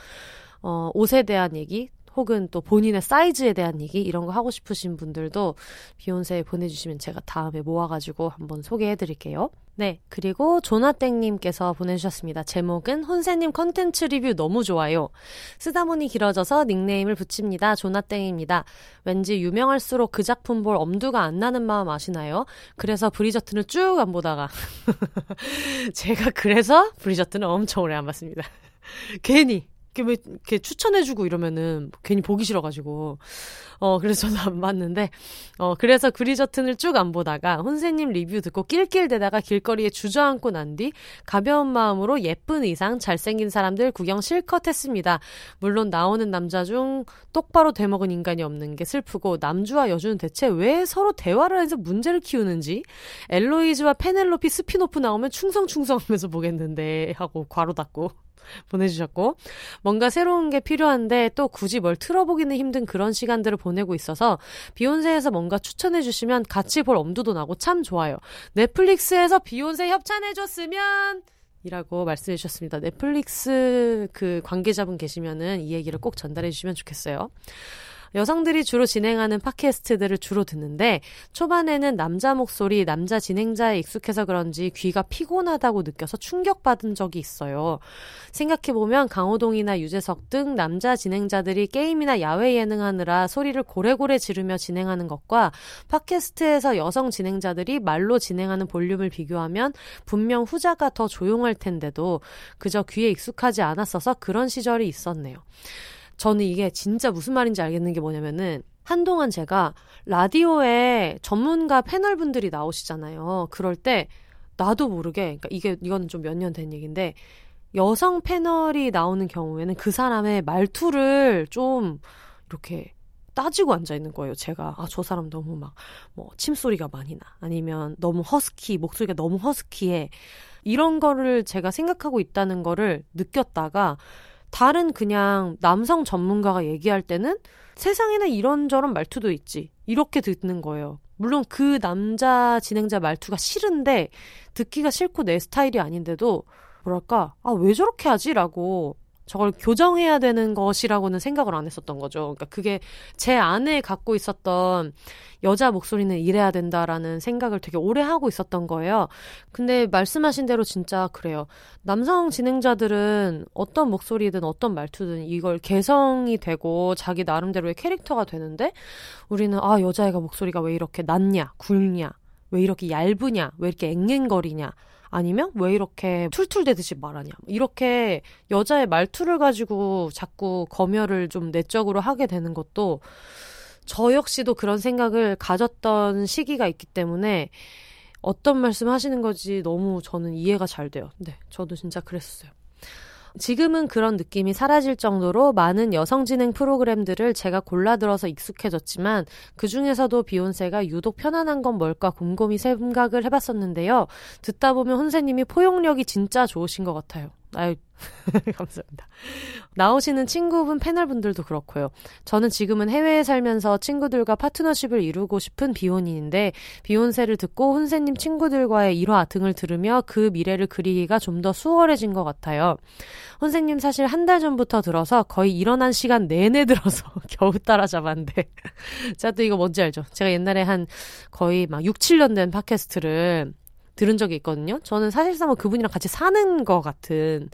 어, 옷에 대한 얘기 혹은 또 본인의 사이즈에 대한 얘기 이런 거 하고 싶으신 분들도 비욘세에 보내주시면 제가 다음에 모아가지고 한번 소개해 드릴게요. 네, 그리고 조나땡님께서 보내주셨습니다. 제목은 혼세님 컨텐츠 리뷰 너무 좋아요. 쓰다 보니 길어져서 닉네임을 붙입니다. 조나땡입니다. 왠지 유명할수록 그 작품 볼 엄두가 안 나는 마음 아시나요? 그래서 브리저튼을 쭉 안 보다가 제가 그래서 브리저튼을 엄청 오래 안 봤습니다. 괜히 이렇게 왜 이렇게 추천해주고 이러면은 괜히 보기 싫어가지고. 어 그래서 저도 안 봤는데 어 그래서 브리저튼을 쭉 안 보다가 혼세님 리뷰 듣고 낄낄대다가 길거리에 주저앉고 난 뒤 가벼운 마음으로 예쁜 의상 잘생긴 사람들 구경 실컷 했습니다. 물론 나오는 남자 중 똑바로 되먹은 인간이 없는 게 슬프고 남주와 여주는 대체 왜 서로 대화를 해서 문제를 키우는지. 엘로이즈와 페넬로피 스피노프 나오면 충성충성 하면서 보겠는데 하고 괄호 닫고 보내주셨고 뭔가 새로운 게 필요한데 또 굳이 뭘 틀어보기는 힘든 그런 시간들을 보내고 있어서 비욘세에서 뭔가 추천해 주시면 같이 볼 엄두도 나고 참 좋아요. 넷플릭스에서 비욘세 협찬해줬으면 이라고 말씀해 주셨습니다. 넷플릭스 그 관계자분 계시면은 이 얘기를 꼭 전달해 주시면 좋겠어요. 여성들이 주로 진행하는 팟캐스트들을 주로 듣는데 초반에는 남자 목소리, 남자 진행자에 익숙해서 그런지 귀가 피곤하다고 느껴서 충격받은 적이 있어요. 생각해보면 강호동이나 유재석 등 남자 진행자들이 게임이나 야외 예능하느라 소리를 고래고래 지르며 진행하는 것과 팟캐스트에서 여성 진행자들이 말로 진행하는 볼륨을 비교하면 분명 후자가 더 조용할 텐데도 그저 귀에 익숙하지 않았어서 그런 시절이 있었네요. 저는 이게 진짜 무슨 말인지 알겠는 게 뭐냐면은 한동안 제가 라디오에 전문가 패널 분들이 나오시잖아요. 그럴 때 나도 모르게 그러니까 이게 이거는 좀 몇 년 된 얘기인데 여성 패널이 나오는 경우에는 그 사람의 말투를 좀 이렇게 따지고 앉아 있는 거예요. 제가 아 저 사람 너무 막 뭐 침소리가 많이 나 아니면 너무 허스키 목소리가 너무 허스키해 이런 거를 제가 생각하고 있다는 거를 느꼈다가 다른 그냥 남성 전문가가 얘기할 때는 세상에는 이런저런 말투도 있지. 이렇게 듣는 거예요. 물론 그 남자 진행자 말투가 싫은데 듣기가 싫고 내 스타일이 아닌데도 뭐랄까, 아, 왜 저렇게 하지? 라고 저걸 교정해야 되는 것이라고는 생각을 안 했었던 거죠. 그러니까 그게 제 안에 갖고 있었던 여자 목소리는 이래야 된다라는 생각을 되게 오래 하고 있었던 거예요. 근데 말씀하신 대로 진짜 그래요. 남성 진행자들은 어떤 목소리든 어떤 말투든 이걸 개성이 되고 자기 나름대로의 캐릭터가 되는데 우리는 아, 여자애가 목소리가 왜 이렇게 낮냐, 굵냐, 왜 이렇게 얇으냐, 왜 이렇게 앵앵거리냐. 아니면 왜 이렇게 툴툴대듯이 말하냐. 이렇게 여자의 말투를 가지고 자꾸 검열을 좀 내적으로 하게 되는 것도 저 역시도 그런 생각을 가졌던 시기가 있기 때문에 어떤 말씀 하시는 거지 너무 저는 이해가 잘 돼요. 네, 저도 진짜 그랬어요. 지금은 그런 느낌이 사라질 정도로 많은 여성 진행 프로그램들을 제가 골라 들어서 익숙해졌지만 그 중에서도 비욘세가 유독 편안한 건 뭘까 곰곰이 생각을 해봤었는데요. 듣다 보면 혼세님이 포용력이 진짜 좋으신 것 같아요. 아유, 감사합니다. 나오시는 친구분 패널분들도 그렇고요. 저는 지금은 해외에 살면서 친구들과 파트너십을 이루고 싶은 비혼인인데 비혼세를 듣고 혼세님 친구들과의 일화 등을 들으며 그 미래를 그리기가 좀 더 수월해진 것 같아요. 혼세님 사실 한 달 전부터 들어서 거의 일어난 시간 내내 들어서 겨우 따라잡았는데 제가 또 이거 뭔지 알죠? 제가 옛날에 한 거의 막 6, 7년 된 팟캐스트를 들은 적이 있거든요. 저는 사실상 뭐 그분이랑 같이 사는 것 같은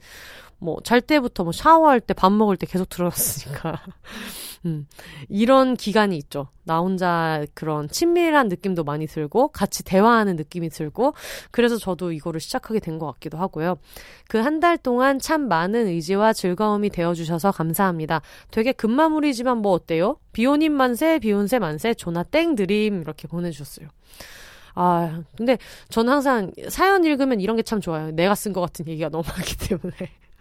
뭐 잘 때부터 뭐 샤워할 때 밥 먹을 때 계속 들어갔으니까 음, 이런 기간이 있죠. 나 혼자 그런 친밀한 느낌도 많이 들고 같이 대화하는 느낌이 들고 그래서 저도 이거를 시작하게 된 것 같기도 하고요. 그 한 달 동안 참 많은 의지와 즐거움이 되어주셔서 감사합니다. 되게 금마무리지만 뭐 어때요? 비오님 만세, 비욘세 만세, 조나 땡 드림 이렇게 보내주셨어요. 아, 근데 저는 항상 사연 읽으면 이런 게 참 좋아요. 내가 쓴 것 같은 얘기가 너무 많기 때문에.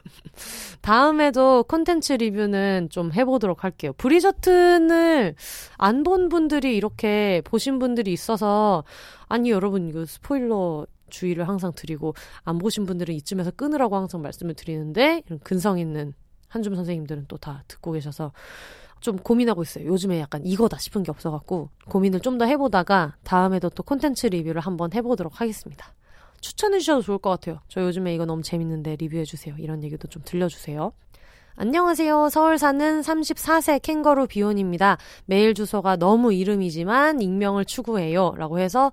다음에도 콘텐츠 리뷰는 좀 해보도록 할게요. 브리저튼을 안 본 분들이 이렇게 보신 분들이 있어서, 아니, 여러분, 이거 스포일러 주의를 항상 드리고, 안 보신 분들은 이쯤에서 끊으라고 항상 말씀을 드리는데, 이런 근성 있는 한줌 선생님들은 또 다 듣고 계셔서, 좀 고민하고 있어요. 요즘에 약간 이거다 싶은 게 없어갖고 고민을 좀 더 해보다가 다음에도 또 콘텐츠 리뷰를 한번 해보도록 하겠습니다. 추천해 주셔도 좋을 것 같아요. 저 요즘에 이거 너무 재밌는데 리뷰해 주세요. 이런 얘기도 좀 들려주세요. 안녕하세요. 서울 사는 34세 캥거루 비혼입니다. 메일 주소가 너무 이름이지만 익명을 추구해요. 라고 해서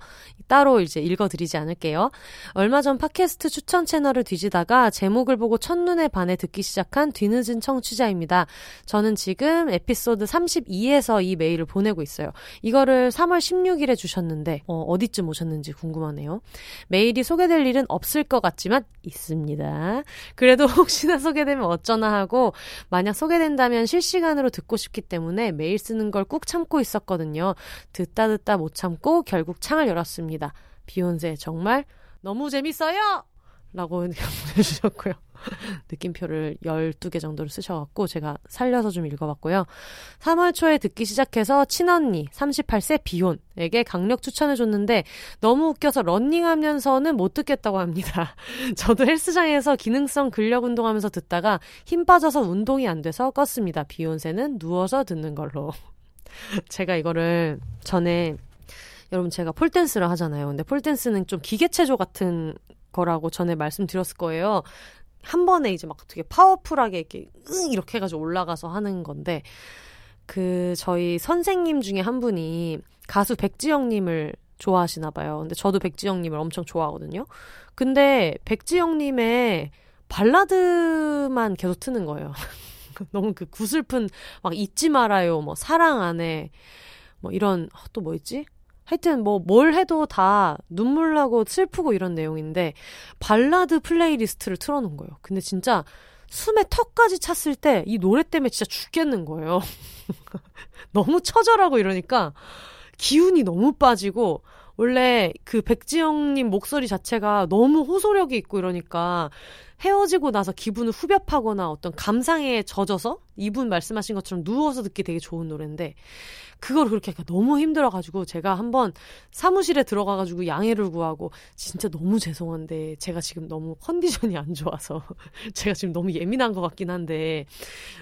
따로 이제 읽어드리지 않을게요. 얼마 전 팟캐스트 추천 채널을 뒤지다가 제목을 보고 첫눈에 반해 듣기 시작한 뒤늦은 청취자입니다. 저는 지금 에피소드 32에서 이 메일을 보내고 있어요. 이거를 3월 16일에 주셨는데 어, 어디쯤 오셨는지 궁금하네요. 메일이 소개될 일은 없을 것 같지만 있습니다. 그래도 혹시나 소개되면 어쩌나 하고 만약 소개된다면 실시간으로 듣고 싶기 때문에 메일 쓰는 걸 꾹 참고 있었거든요. 듣다 듣다 못 참고 결국 창을 열었습니다. 비욘세 정말 너무 재밌어요! 라고 보내주셨고요. 느낌표를 12개 정도를 쓰셔갖고 제가 살려서 좀 읽어봤고요. 3월 초에 듣기 시작해서 친언니 38세 비혼에게 강력 추천해줬는데 너무 웃겨서 런닝하면서는 못 듣겠다고 합니다. 저도 헬스장에서 기능성 근력 운동하면서 듣다가 힘 빠져서 운동이 안 돼서 껐습니다. 비욘세는 누워서 듣는 걸로. 제가 이거를 전에 여러분 제가 폴댄스를 하잖아요. 근데 폴댄스는 좀 기계체조 같은 거라고 전에 말씀드렸을 거예요. 한 번에 이제 막 되게 파워풀하게 이렇게 응 이렇게 해가지고 올라가서 하는 건데 그 저희 선생님 중에 한 분이 가수 백지영님을 좋아하시나 봐요. 근데 저도 백지영님을 엄청 좋아하거든요. 근데 백지영님의 발라드만 계속 트는 거예요. 너무 그 구슬픈 막 잊지 말아요, 뭐 사랑 안에 뭐 이런 아, 또뭐 있지? 하여튼 뭐 뭘 해도 다 눈물 나고 슬프고 이런 내용인데 발라드 playlist를 틀어놓은 거예요. 근데 진짜 숨이 턱까지 찼을 때 이 노래 때문에 진짜 죽겠는 거예요. 너무 처절하고 이러니까 기운이 너무 빠지고 원래 그 백지영님 목소리 자체가 너무 호소력이 있고 이러니까 헤어지고 나서 기분을 후벼파거나 어떤 감상에 젖어서 이분 말씀하신 것처럼 누워서 듣기 되게 좋은 노래인데 그걸 그렇게 너무 힘들어가지고 제가 한번 사무실에 들어가가지고 양해를 구하고 진짜 너무 죄송한데 제가 지금 너무 컨디션이 안 좋아서 제가 지금 너무 예민한 것 같긴 한데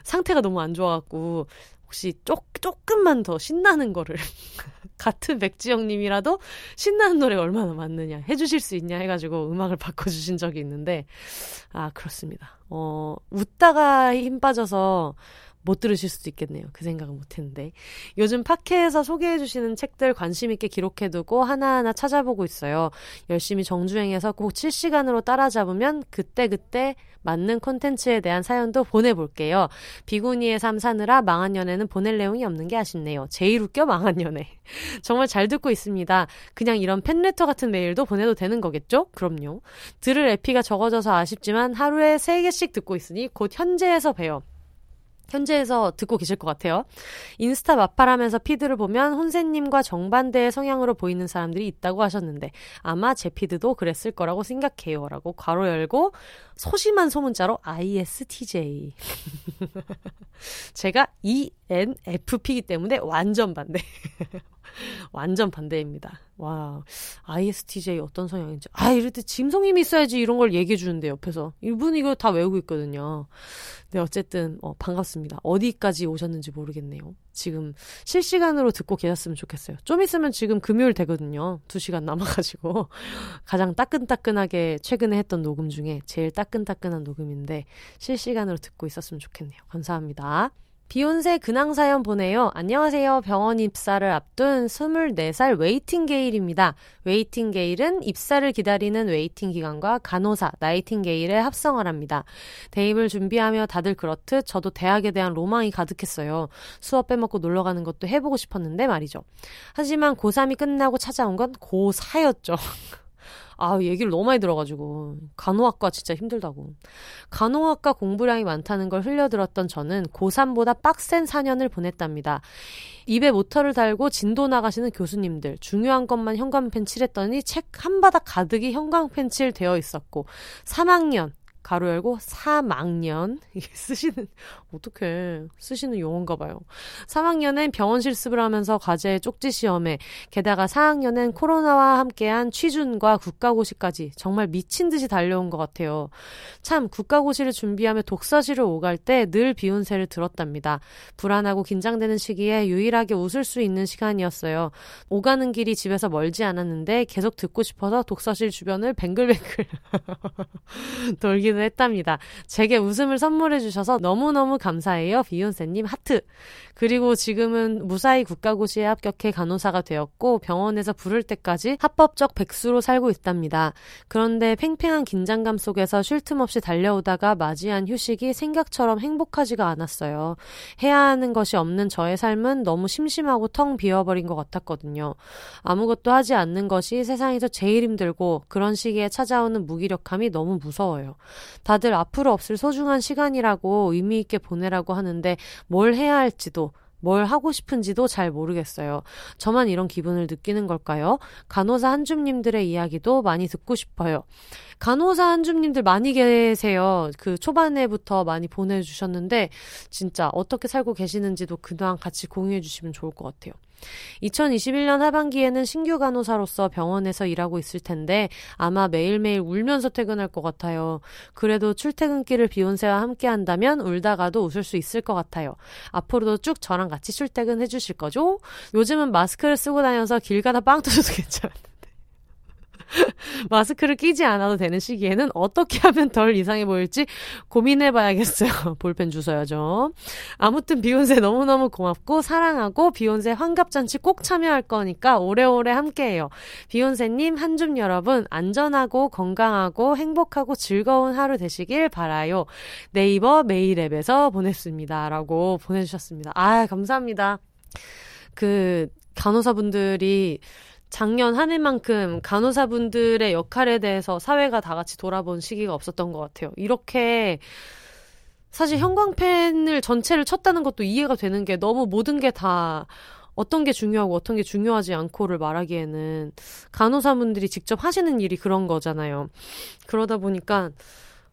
상태가 너무 안 좋아갖고 혹시 쪽, 조금만 더 신나는 거를 같은 백지영님이라도 신나는 노래가 얼마나 맞느냐 해주실 수 있냐 해가지고 음악을 바꿔주신 적이 있는데 아 그렇습니다. 어 웃다가 힘 빠져서 못 들으실 수도 있겠네요. 그 생각은 못 했는데. 요즘 팟캐에서 소개해 주시는 책들 관심 있게 기록해 두고 하나하나 찾아보고 있어요. 열심히 정주행해서 꼭 7시간으로 따라잡으면 그때그때 맞는 콘텐츠에 대한 사연도 보내볼게요. 비구니의 삶 사느라 망한 연애는 보낼 내용이 없는 게 아쉽네요. 제일 웃겨 망한 연애. 정말 잘 듣고 있습니다. 그냥 이런 팬레터 같은 메일도 보내도 되는 거겠죠? 그럼요. 들을 에피가 적어져서 아쉽지만 하루에 3개씩 듣고 있으니 곧 현재에서 봬요. 현재에서 듣고 계실 것 같아요. 인스타 마팔하면서 피드를 보면 혼세님과 정반대의 성향으로 보이는 사람들이 있다고 하셨는데 아마 제 피드도 그랬을 거라고 생각해요. 라고 괄호 열고 소심한 소문자로 ISTJ. 제가 ENFP이기 때문에 완전 반대. 완전 반대입니다. 와, ISTJ 어떤 성향인지. 아, 이럴 때 짐성님이 있어야지 이런 걸 얘기해 주는데, 옆에서. 이분 이거 다 외우고 있거든요. 네, 어쨌든, 어, 반갑습니다. 어디까지 오셨는지 모르겠네요. 지금 실시간으로 듣고 계셨으면 좋겠어요. 좀 있으면 지금 금요일 되거든요. 두 시간 남아가지고. 가장 따끈따끈하게 최근에 했던 녹음 중에 제일 따끈따끈한 녹음인데, 실시간으로 듣고 있었으면 좋겠네요. 감사합니다. 비혼세 근황 사연 보내요. 안녕하세요. 병원 입사를 앞둔 24살 waiting게일입니다. waiting게일은 입사를 기다리는 waiting 기간과 간호사, 나이팅게일의 합성어랍니다. 대입을 준비하며 다들 그렇듯 저도 대학에 대한 로망이 가득했어요. 수업 빼먹고 놀러 가는 것도 해보고 싶었는데 말이죠. 하지만 고3이 끝나고 찾아온 건 고4였죠. 아, 얘기를 너무 많이 들어가지고. 간호학과 진짜 힘들다고. 간호학과 공부량이 많다는 걸 흘려들었던 저는 고3보다 빡센 4년을 보냈답니다. 입에 모터를 달고 진도 나가시는 교수님들, 중요한 것만 형광펜 칠했더니 책 한 바닥 가득이 형광펜 칠 되어 있었고, 3학년, 가로 열고 3학년 이게 쓰시는 어떻게 쓰시는 용어인가 봐요. 3학년엔 병원 실습을 하면서 과제 쪽지 시험에 게다가 4학년엔 코로나와 함께한 취준과 국가고시까지 정말 미친 듯이 달려온 것 같아요. 참 국가고시를 준비하며 독서실을 오갈 때 늘 비운새를 들었답니다. 불안하고 긴장되는 시기에 유일하게 웃을 수 있는 시간이었어요. 오가는 길이 집에서 멀지 않았는데 계속 듣고 싶어서 독서실 주변을 뱅글뱅글 돌기 기도 했답니다. 제게 웃음을 선물해 주셔서 너무너무 감사해요. 비욘세님 하트. 그리고 지금은 무사히 국가고시에 합격해 간호사가 되었고 병원에서 부를 때까지 합법적 백수로 살고 있답니다. 그런데 팽팽한 긴장감 속에서 쉴 틈 없이 달려오다가 맞이한 휴식이 생각처럼 행복하지가 않았어요. 해야 하는 것이 없는 저의 삶은 너무 심심하고 텅 비어버린 것 같았거든요. 아무것도 하지 않는 것이 세상에서 제일 힘들고 그런 시기에 찾아오는 무기력함이 너무 무서워요. 다들 앞으로 없을 소중한 시간이라고 의미 있게 보내라고 하는데 뭘 해야 할지도 뭘 하고 싶은지도 잘 모르겠어요. 저만 이런 기분을 느끼는 걸까요? 간호사 한줌님들의 이야기도 많이 듣고 싶어요. 간호사 한줌님들 많이 계세요. 그 초반에부터 많이 보내주셨는데, 진짜 어떻게 살고 계시는지도 그동안 같이 공유해 주시면 좋을 것 같아요. 2021년 하반기에는 신규 간호사로서 병원에서 일하고 있을 텐데 아마 매일매일 울면서 퇴근할 것 같아요. 그래도 출퇴근길을 비욘세와 함께 한다면 울다가도 웃을 수 있을 것 같아요. 앞으로도 쭉 저랑 같이 출퇴근 해주실 거죠? 요즘은 마스크를 쓰고 다녀서 길 가다 빵 터져도 괜찮은데. 마스크를 끼지 않아도 되는 시기에는 어떻게 하면 덜 이상해 보일지 고민해봐야겠어요. 볼펜 주셔야죠. 아무튼 비욘세 너무너무 고맙고 사랑하고 비욘세 환갑잔치 꼭 참여할 거니까 오래오래 함께해요. 비욘세님, 한 줌 여러분 안전하고 건강하고 행복하고 즐거운 하루 되시길 바라요. 네이버 메일앱에서 보냈습니다. 라고 보내주셨습니다. 아, 감사합니다. 그 간호사분들이 작년 한 해만큼 간호사분들의 역할에 대해서 사회가 다 같이 돌아본 시기가 없었던 것 같아요. 이렇게 사실 형광펜을 전체를 쳤다는 것도 이해가 되는 게 너무 모든 게 다 어떤 게 중요하고 어떤 게 중요하지 않고를 말하기에는 간호사분들이 직접 하시는 일이 그런 거잖아요. 그러다 보니까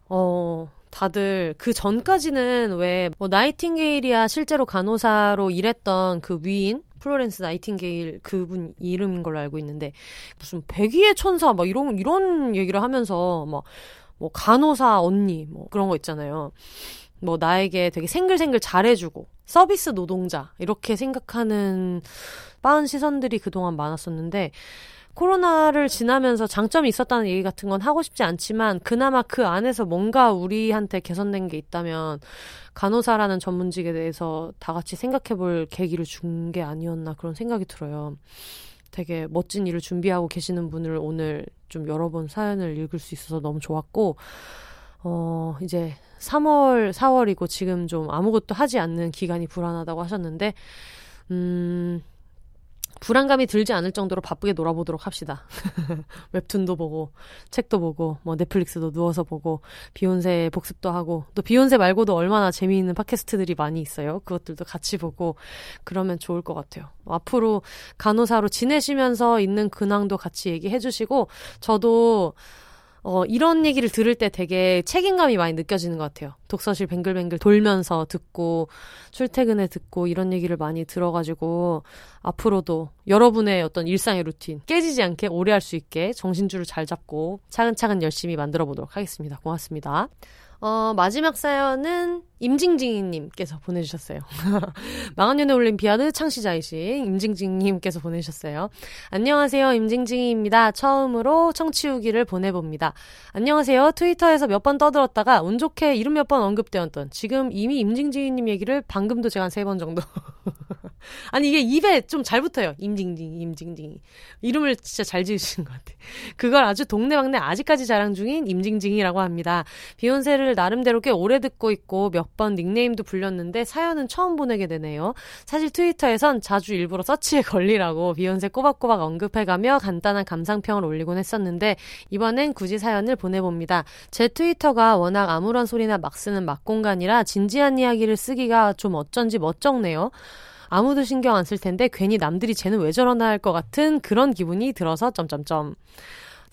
어 다들 그 전까지는 왜 뭐 나이팅게일이야 실제로 간호사로 일했던 그 위인 플로렌스 나이팅게일 그분 이름인 걸로 알고 있는데 무슨 백의의 천사 막 이런 이런 얘기를 하면서 막 뭐 간호사 언니 뭐 그런 거 있잖아요. 뭐 나에게 되게 생글생글 잘해주고 서비스 노동자 이렇게 생각하는 빠은 시선들이 그동안 많았었는데 코로나를 지나면서 장점이 있었다는 얘기 같은 건 하고 싶지 않지만 그나마 그 안에서 뭔가 우리한테 개선된 게 있다면 간호사라는 전문직에 대해서 다 같이 생각해 볼 계기를 준 게 아니었나 그런 생각이 들어요. 되게 멋진 일을 준비하고 계시는 분을 오늘 좀 여러 번 사연을 읽을 수 있어서 너무 좋았고, 어, 이제 3월, 4월이고 지금 좀 아무것도 하지 않는 기간이 불안하다고 하셨는데, 음, 불안감이 들지 않을 정도로 바쁘게 놀아보도록 합시다. 웹툰도 보고, 책도 보고, 뭐 넷플릭스도 누워서 보고, 비욘세 복습도 하고, 또 비욘세 말고도 얼마나 재미있는 팟캐스트들이 많이 있어요. 그것들도 같이 보고, 그러면 좋을 것 같아요. 앞으로 간호사로 지내시면서 있는 근황도 같이 얘기해 주시고, 저도 어, 이런 얘기를 들을 때 되게 책임감이 많이 느껴지는 것 같아요. 독서실 뱅글뱅글 돌면서 듣고, 출퇴근에 듣고, 이런 얘기를 많이 들어가지고, 앞으로도 여러분의 어떤 일상의 루틴 깨지지 않게 오래 할 수 있게 정신줄을 잘 잡고, 차근차근 열심히 만들어 보도록 하겠습니다. 고맙습니다. 어, 마지막 사연은 임징징이님께서 보내주셨어요. 망한년의 올림피아드 창시자이신 임징징님께서 보내주셨어요. 안녕하세요. 임징징입니다. 처음으로 청취 후기를 보내봅니다. 안녕하세요. 트위터에서 몇 번 떠들었다가 운 좋게 이름 몇 번 언급되었던 지금 이미 임징징이님 얘기를 방금도 제가 한 세 번 정도. 아니 이게 입에 좀 잘 붙어요. 임징징, 임징징. 이름을 진짜 잘 지으시는 것 같아요. 그걸 아주 동네방네 아직까지 자랑 중인 임징징이라고 합니다. 비욘세를 나름대로 꽤 오래 듣고 있고 몇번 닉네임도 불렸는데 사연은 처음 보내게 되네요. 사실 트위터에선 자주 일부러 서치에 걸리라고 비욘세 꼬박꼬박 언급해가며 간단한 감상평을 올리곤 했었는데 이번엔 굳이 사연을 보내봅니다. 제 트위터가 워낙 아무런 소리나 막 쓰는 막공간이라 진지한 이야기를 쓰기가 좀 어쩐지 멋쩍네요. 아무도 신경 안 쓸 텐데 괜히 남들이 쟤는 왜 저러나 할 것 같은 그런 기분이 들어서 점점점.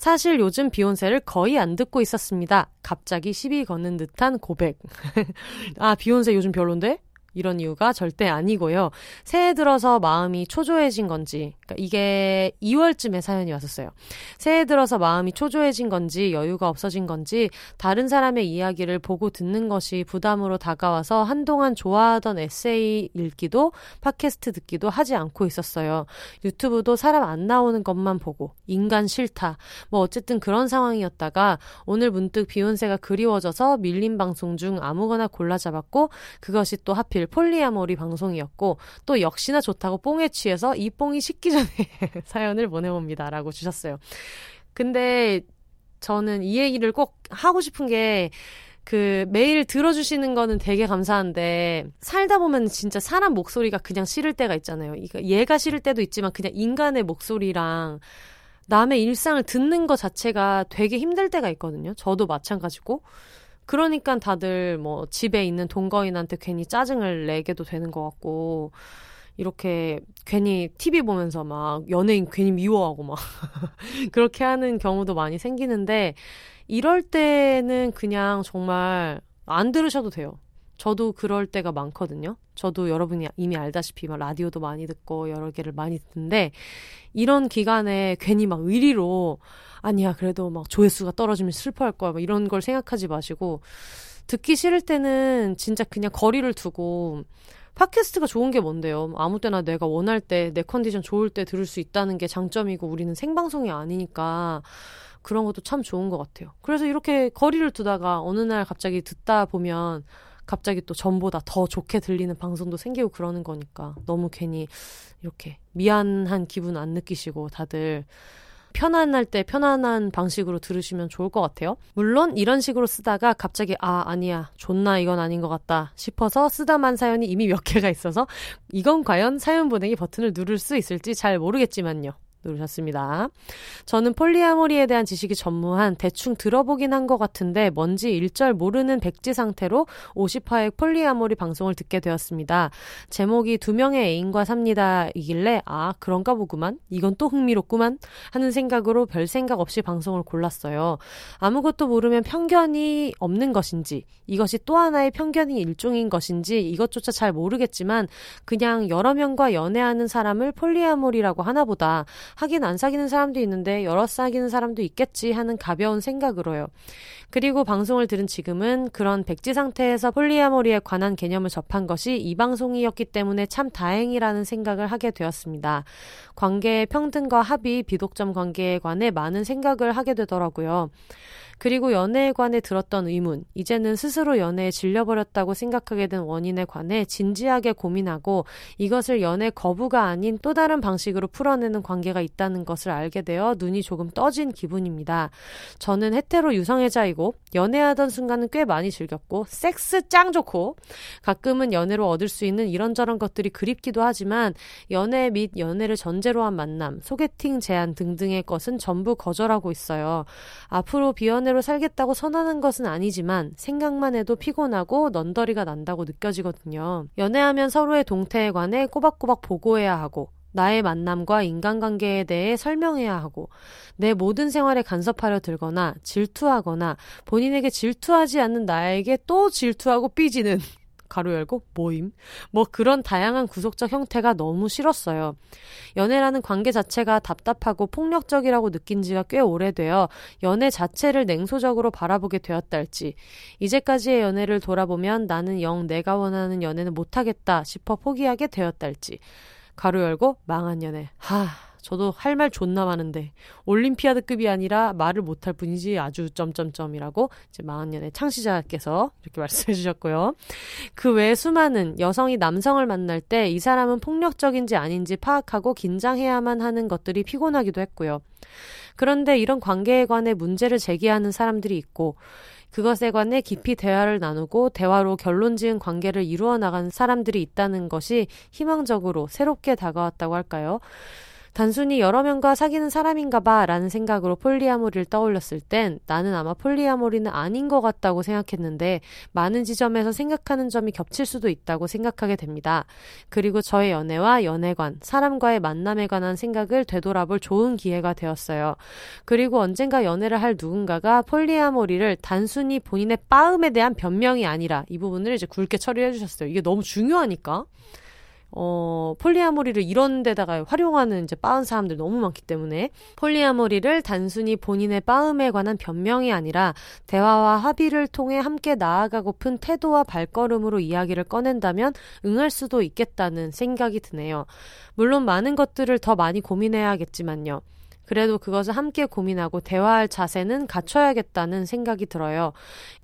사실 요즘 비욘세를 거의 안 듣고 있었습니다. 갑자기 시비 거는 듯한 고백. 아, 비욘세 요즘 별론데? 이런 이유가 절대 아니고요. 새해 들어서 마음이 초조해진 건지, 그러니까 이게 2월쯤에 사연이 왔었어요. 새해 들어서 마음이 초조해진 건지, 여유가 없어진 건지, 다른 사람의 이야기를 보고 듣는 것이 부담으로 다가와서 한동안 좋아하던 에세이 읽기도, 팟캐스트 듣기도 하지 않고 있었어요. 유튜브도 사람 안 나오는 것만 보고, 인간 싫다. 뭐 어쨌든 그런 상황이었다가, 오늘 문득 비욘세가 그리워져서 밀린 방송 중 아무거나 골라 잡았고, 그것이 또 하필 하필 폴리아모리 방송이었고 또 역시나 좋다고 뽕에 취해서 이 뽕이 식기 전에 사연을 보내봅니다 라고 주셨어요. 근데 저는 이 얘기를 꼭 하고 싶은 게 그 매일 들어주시는 거는 되게 감사한데 살다 보면 진짜 사람 목소리가 그냥 싫을 때가 있잖아요. 얘가 싫을 때도 있지만 그냥 인간의 목소리랑 남의 일상을 듣는 것 자체가 되게 힘들 때가 있거든요. 저도 마찬가지고. 그러니까 다들 뭐 집에 있는 동거인한테 괜히 짜증을 내게도 되는 것 같고 이렇게 괜히 TV 보면서 막 연예인 괜히 미워하고 막 그렇게 하는 경우도 많이 생기는데 이럴 때는 그냥 정말 안 들으셔도 돼요. 저도 그럴 때가 많거든요. 저도 여러분이 이미 알다시피 막 라디오도 많이 듣고 여러 개를 많이 듣는데 이런 기간에 괜히 막 의리로 아니야 그래도 막 조회수가 떨어지면 슬퍼할 거야 막 이런 걸 생각하지 마시고 듣기 싫을 때는 진짜 그냥 거리를 두고 팟캐스트가 좋은 게 뭔데요? 아무 때나 내가 원할 때, 내 컨디션 좋을 때 들을 수 있다는 게 장점이고 우리는 생방송이 아니니까 그런 것도 참 좋은 것 같아요. 그래서 이렇게 거리를 두다가 어느 날 갑자기 듣다 보면 갑자기 또 전보다 더 좋게 들리는 방송도 생기고 그러는 거니까 너무 괜히 이렇게 미안한 기분 안 느끼시고 다들 편안할 때 편안한 방식으로 들으시면 좋을 것 같아요. 물론 이런 식으로 쓰다가 갑자기 아 아니야 존나 이건 아닌 것 같다 싶어서 쓰다만 사연이 이미 몇 개가 있어서 이건 과연 사연 보내기 버튼을 누를 수 있을지 잘 모르겠지만요. 누르셨습니다. 저는 폴리아모리에 대한 지식이 전무한 대충 들어보긴 한 것 같은데 뭔지 일절 모르는 백지 상태로 50화의 폴리아모리 방송을 듣게 되었습니다. 제목이 두 명의 애인과 삽니다 이길래 아 그런가 보구만 이건 또 흥미롭구만 하는 생각으로 별 생각 없이 방송을 골랐어요. 아무것도 모르면 편견이 없는 것인지 이것이 또 하나의 편견이 일종인 것인지 이것조차 잘 모르겠지만 그냥 여러 명과 연애하는 사람을 폴리아모리라고 하나 보다 하긴 안 사귀는 사람도 있는데 여러 사귀는 사람도 있겠지 하는 가벼운 생각으로요. 그리고 방송을 들은 지금은 그런 백지 상태에서 폴리아모리에 관한 개념을 접한 것이 이 방송이었기 때문에 참 다행이라는 생각을 하게 되었습니다. 관계의 평등과 합의, 비독점 관계에 관해 많은 생각을 하게 되더라고요. 그리고 연애에 관해 들었던 의문, 이제는 스스로 연애에 질려버렸다고 생각하게 된 원인에 관해 진지하게 고민하고 이것을 연애 거부가 아닌 또 다른 방식으로 풀어내는 관계가 있다는 것을 알게 되어 눈이 조금 떠진 기분입니다. 저는 헤테로 유성애자이고 연애하던 순간은 꽤 많이 즐겼고 섹스 짱 좋고 가끔은 연애로 얻을 수 있는 이런저런 것들이 그립기도 하지만 연애 및 연애를 전제로 한 만남, 소개팅 제안 등등의 것은 전부 거절하고 있어요. 앞으로 비연애 나름대로 살겠다고 선언한 것은 아니지만 생각만 해도 피곤하고 넌더리가 난다고 느껴지거든요. 연애하면 서로의 동태에 관해 꼬박꼬박 보고해야 하고 나의 만남과 인간관계에 대해 설명해야 하고 내 모든 생활에 간섭하려 들거나 질투하거나 본인에게 질투하지 않는 나에게 또 질투하고 삐지는 가로 열고 모임. 뭐 그런 다양한 구속적 형태가 너무 싫었어요. 연애라는 관계 자체가 답답하고 폭력적이라고 느낀 지가 꽤 오래되어 연애 자체를 냉소적으로 바라보게 되었달지. 이제까지의 연애를 돌아보면 나는 영 내가 원하는 연애는 못하겠다 싶어 포기하게 되었달지. 가로 열고 망한 연애. 하 저도 할 말 존나 많은데 올림피아드급이 아니라 말을 못할 뿐이지 아주 점점점이라고 이제 마흔년의 창시자께서 이렇게 말씀해 주셨고요. 그외 수많은 여성이 남성을 만날 때 이 사람은 폭력적인지 아닌지 파악하고 긴장해야만 하는 것들이 피곤하기도 했고요. 그런데 이런 관계에 관해 문제를 제기하는 사람들이 있고 그것에 관해 깊이 대화를 나누고 대화로 결론 지은 관계를 이루어 나간 사람들이 있다는 것이 희망적으로 새롭게 다가왔다고 할까요? 단순히 여러 명과 사귀는 사람인가 봐 라는 생각으로 폴리아모리를 떠올렸을 땐 나는 아마 폴리아모리는 아닌 것 같다고 생각했는데 많은 지점에서 생각하는 점이 겹칠 수도 있다고 생각하게 됩니다. 그리고 저의 연애와 연애관, 사람과의 만남에 관한 생각을 되돌아볼 좋은 기회가 되었어요. 그리고 언젠가 연애를 할 누군가가 polyamory를 단순히 본인의 빻음에 대한 변명이 아니라 이 부분을 이제 굵게 처리해 주셨어요. 이게 너무 중요하니까. 어, polyamory를 이런 데다가 활용하는 이제 빻은 사람들 너무 많기 때문에 polyamory를 단순히 본인의 빻음에 관한 변명이 아니라 대화와 합의를 통해 함께 나아가고픈 태도와 발걸음으로 이야기를 꺼낸다면 응할 수도 있겠다는 생각이 드네요. 물론 많은 것들을 더 많이 고민해야겠지만요. 그래도 그것을 함께 고민하고 대화할 자세는 갖춰야겠다는 생각이 들어요.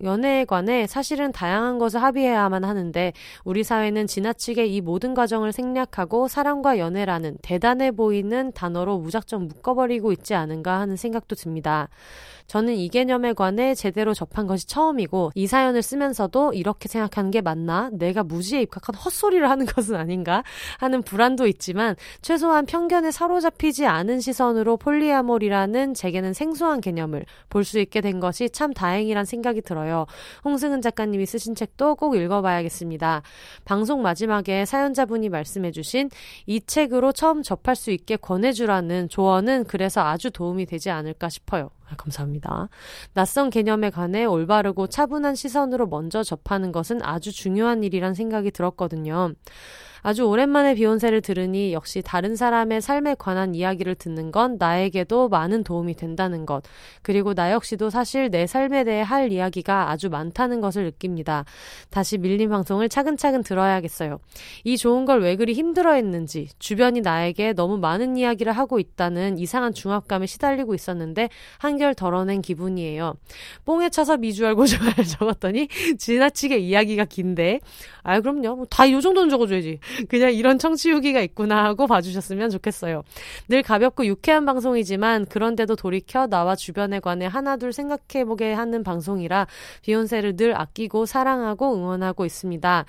연애에 관해 사실은 다양한 것을 합의해야만 하는데 우리 사회는 지나치게 이 모든 과정을 생략하고 사랑과 연애라는 대단해 보이는 단어로 무작정 묶어버리고 있지 않은가 하는 생각도 듭니다. 저는 이 개념에 관해 제대로 접한 것이 처음이고 이 사연을 쓰면서도 이렇게 생각하는 게 맞나? 내가 무지에 입각한 헛소리를 하는 것은 아닌가? 하는 불안도 있지만 최소한 편견에 사로잡히지 않은 시선으로 polyamory라는 제게는 생소한 개념을 볼 수 있게 된 것이 참 다행이란 생각이 들어요. 홍승은 작가님이 쓰신 책도 꼭 읽어봐야겠습니다. 방송 마지막에 사연자분이 말씀해주신 이 책으로 처음 접할 수 있게 권해주라는 조언은 그래서 아주 도움이 되지 않을까 싶어요. 아, 감사합니다. 낯선 개념에 관해 올바르고 차분한 시선으로 먼저 접하는 것은 아주 중요한 일이란 생각이 들었거든요. 아주 오랜만에 비욘세를 들으니 역시 다른 사람의 삶에 관한 이야기를 듣는 건 나에게도 많은 도움이 된다는 것. 그리고 나 역시도 사실 내 삶에 대해 할 이야기가 아주 많다는 것을 느낍니다. 다시 밀린 방송을 차근차근 들어야겠어요. 이 좋은 걸 왜 그리 힘들어 했는지, 주변이 나에게 너무 많은 이야기를 하고 있다는 이상한 중압감에 시달리고 있었는데 한결 덜어낸 기분이에요. 뽕에 차서 미주 알고 좋아요 적었더니 지나치게 이야기가 긴데, 아 그럼요. 뭐 다이 정도는 적어줘야지. 그냥 이런 청취 후기가 있구나 하고 봐주셨으면 좋겠어요. 늘 가볍고 유쾌한 방송이지만 그런데도 돌이켜 나와 주변에 관해 하나둘 생각해보게 하는 방송이라 비욘세를 늘 아끼고 사랑하고 응원하고 있습니다.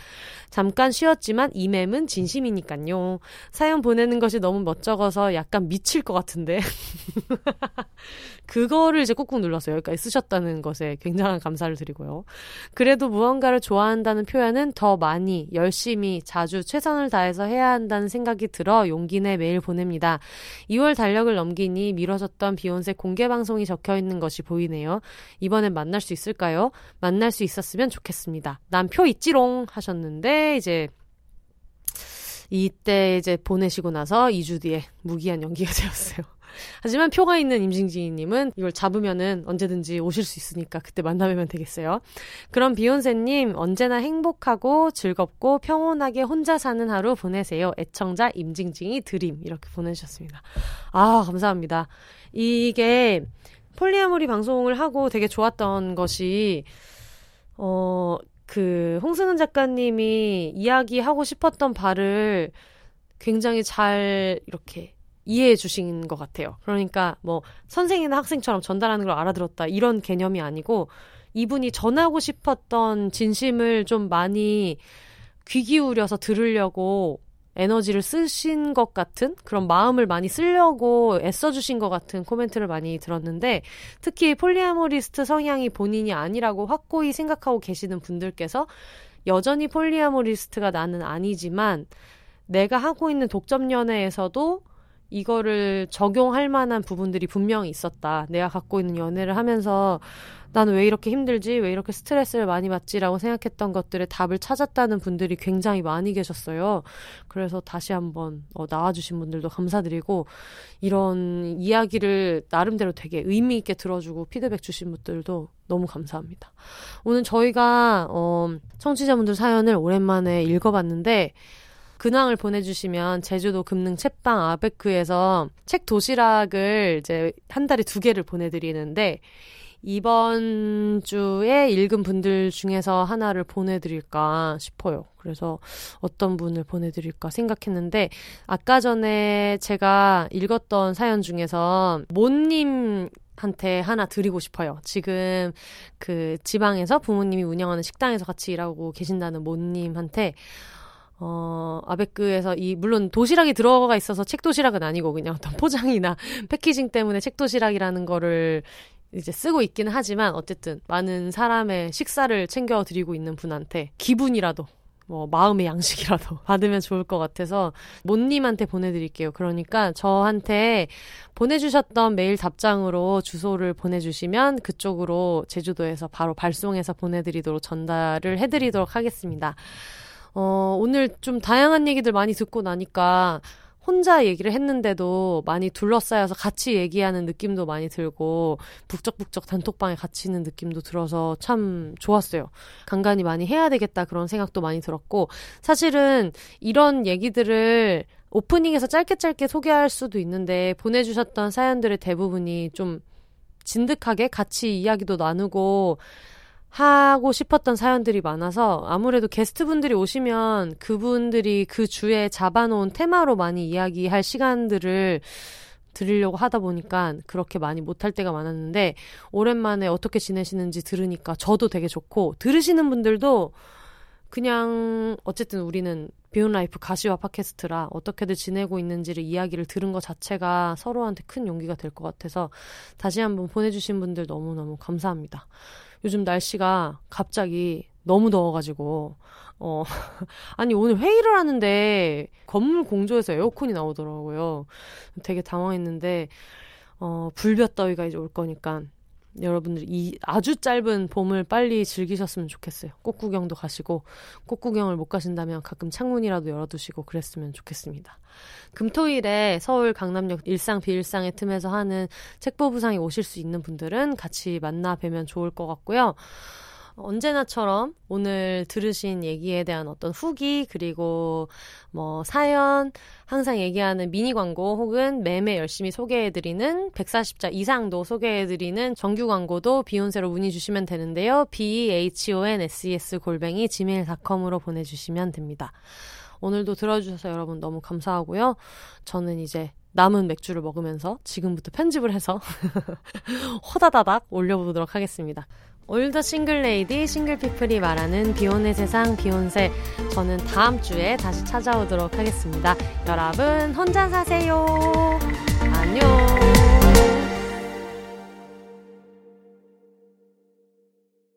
잠깐 쉬었지만 이 맴은 진심이니까요. 사연 보내는 것이 너무 멋쩍어서 약간 미칠 것 같은데. 그거를 이제 꾹꾹 눌렀어요. 여기까지 쓰셨다는 것에 굉장한 감사를 드리고요. 그래도 무언가를 좋아한다는 표현은 더 많이, 열심히, 자주 최선을 다해서 해야 한다는 생각이 들어 용기 내 메일 보냅니다. 2월 달력을 넘기니 미뤄졌던 비욘세 공개 방송이 적혀 있는 것이 보이네요. 이번엔 만날 수 있을까요? 만날 수 있었으면 좋겠습니다. 난 표 있지롱 하셨는데 이제 이때 이제 보내시고 나서 2주 뒤에 무기한 연기가 되었어요. 하지만 표가 있는 임징지님은 이걸 잡으면은 언제든지 오실 수 있으니까 그때 만나면 되겠어요. 그럼 비욘세님 언제나 행복하고 즐겁고 평온하게 혼자 사는 하루 보내세요. 애청자 임징징이 드림 이렇게 보내주셨습니다. 아 감사합니다. 이게 폴리아모리 방송을 하고 되게 좋았던 것이 어. 그 홍승은 작가님이 이야기하고 싶었던 바를 굉장히 잘 이렇게 이해해 주신 것 같아요. 그러니까 뭐 선생이나 학생처럼 전달하는 걸 알아들었다 이런 개념이 아니고 이분이 전하고 싶었던 진심을 좀 많이 귀 기울여서 들으려고 에너지를 쓰신 것 같은 그런 마음을 많이 쓰려고 애써주신 것 같은 코멘트를 많이 들었는데 특히 polyamorist 성향이 본인이 아니라고 확고히 생각하고 계시는 분들께서 여전히 polyamorist가 나는 아니지만 내가 하고 있는 독점 연애에서도 이거를 적용할 만한 부분들이 분명히 있었다. 내가 갖고 있는 연애를 하면서 나는 왜 이렇게 힘들지? 왜 이렇게 스트레스를 많이 받지?라고 생각했던 것들의 답을 찾았다는 분들이 굉장히 많이 계셨어요. 그래서 다시 한번 어, 나와주신 분들도 감사드리고 이런 이야기를 나름대로 되게 의미 있게 들어주고 피드백 주신 분들도 너무 감사합니다. 오늘 저희가 어, 청취자분들 사연을 오랜만에 읽어봤는데 근황을 보내주시면 제주도 금능 책방 아베크에서 책 도시락을 이제 한 달에 두 개를 보내드리는데 이번 주에 읽은 분들 중에서 하나를 보내드릴까 싶어요. 그래서 어떤 분을 보내드릴까 생각했는데 아까 전에 제가 읽었던 사연 중에서 모님 한테 하나 드리고 싶어요. 지금 그 지방에서 부모님이 운영하는 식당에서 같이 일하고 계신다는 모님한테 어, 아베크에서 이, 물론 도시락이 들어가 있어서 책 도시락은 아니고 그냥 어떤 포장이나 패키징 때문에 책 도시락이라는 거를 이제 쓰고 있기는 하지만 어쨌든 많은 사람의 식사를 챙겨드리고 있는 분한테 기분이라도 뭐 마음의 양식이라도 받으면 좋을 것 같아서 모님한테 보내드릴게요. 그러니까 저한테 보내주셨던 메일 답장으로 주소를 보내주시면 그쪽으로 제주도에서 바로 발송해서 보내드리도록 전달을 해드리도록 하겠습니다. 어, 오늘 좀 다양한 얘기들 많이 듣고 나니까 혼자 얘기를 했는데도 많이 둘러싸여서 같이 얘기하는 느낌도 많이 들고 북적북적 단톡방에 같이 있는 느낌도 들어서 참 좋았어요. 간간히 많이 해야 되겠다 그런 생각도 많이 들었고 사실은 이런 얘기들을 오프닝에서 짧게 짧게 소개할 수도 있는데 보내주셨던 사연들의 대부분이 좀 진득하게 같이 이야기도 나누고 하고 싶었던 사연들이 많아서 아무래도 게스트분들이 오시면 그분들이 그 주에 잡아놓은 테마로 많이 이야기할 시간들을 드리려고 하다 보니까 그렇게 많이 못할 때가 많았는데 오랜만에 어떻게 지내시는지 들으니까 저도 되게 좋고 들으시는 분들도 그냥 어쨌든 우리는 비혼라이프 가시화 팟캐스트라 어떻게들 지내고 있는지를 이야기를 들은 것 자체가 서로한테 큰 용기가 될 것 같아서 다시 한번 보내주신 분들 너무너무 감사합니다. 요즘 날씨가 갑자기 너무 더워가지고, 어, 아니, 오늘 회의를 하는데 건물 공조에서 에어컨이 나오더라고요. 되게 당황했는데, 어, 불볕 더위가 이제 올 거니까 여러분들 이 아주 짧은 봄을 빨리 즐기셨으면 좋겠어요. 꽃구경도 가시고 꽃구경을 못 가신다면 가끔 창문이라도 열어두시고 그랬으면 좋겠습니다. 금토일에 서울 강남역 일상 비일상의 틈에서 하는 책보부상에 오실 수 있는 분들은 같이 만나 뵈면 좋을 것 같고요. 언제나처럼 오늘 들으신 얘기에 대한 어떤 후기 그리고 뭐 사연 항상 얘기하는 미니 광고 혹은 매매 열심히 소개해드리는 140자 이상도 소개해드리는 정규 광고도 비욘세로 문의 주시면 되는데요. b h o n s e s 골뱅이 gmail.com으로 보내주시면 됩니다. 오늘도 들어주셔서 여러분 너무 감사하고요. 저는 이제 남은 맥주를 먹으면서 지금부터 편집을 해서 호다다닥 올려보도록 하겠습니다. 올더 싱글레이디 싱글피플이 말하는 비혼의 세상 비혼세 저는 다음 주에 다시 찾아오도록 하겠습니다. 여러분 혼자 사세요. 안녕.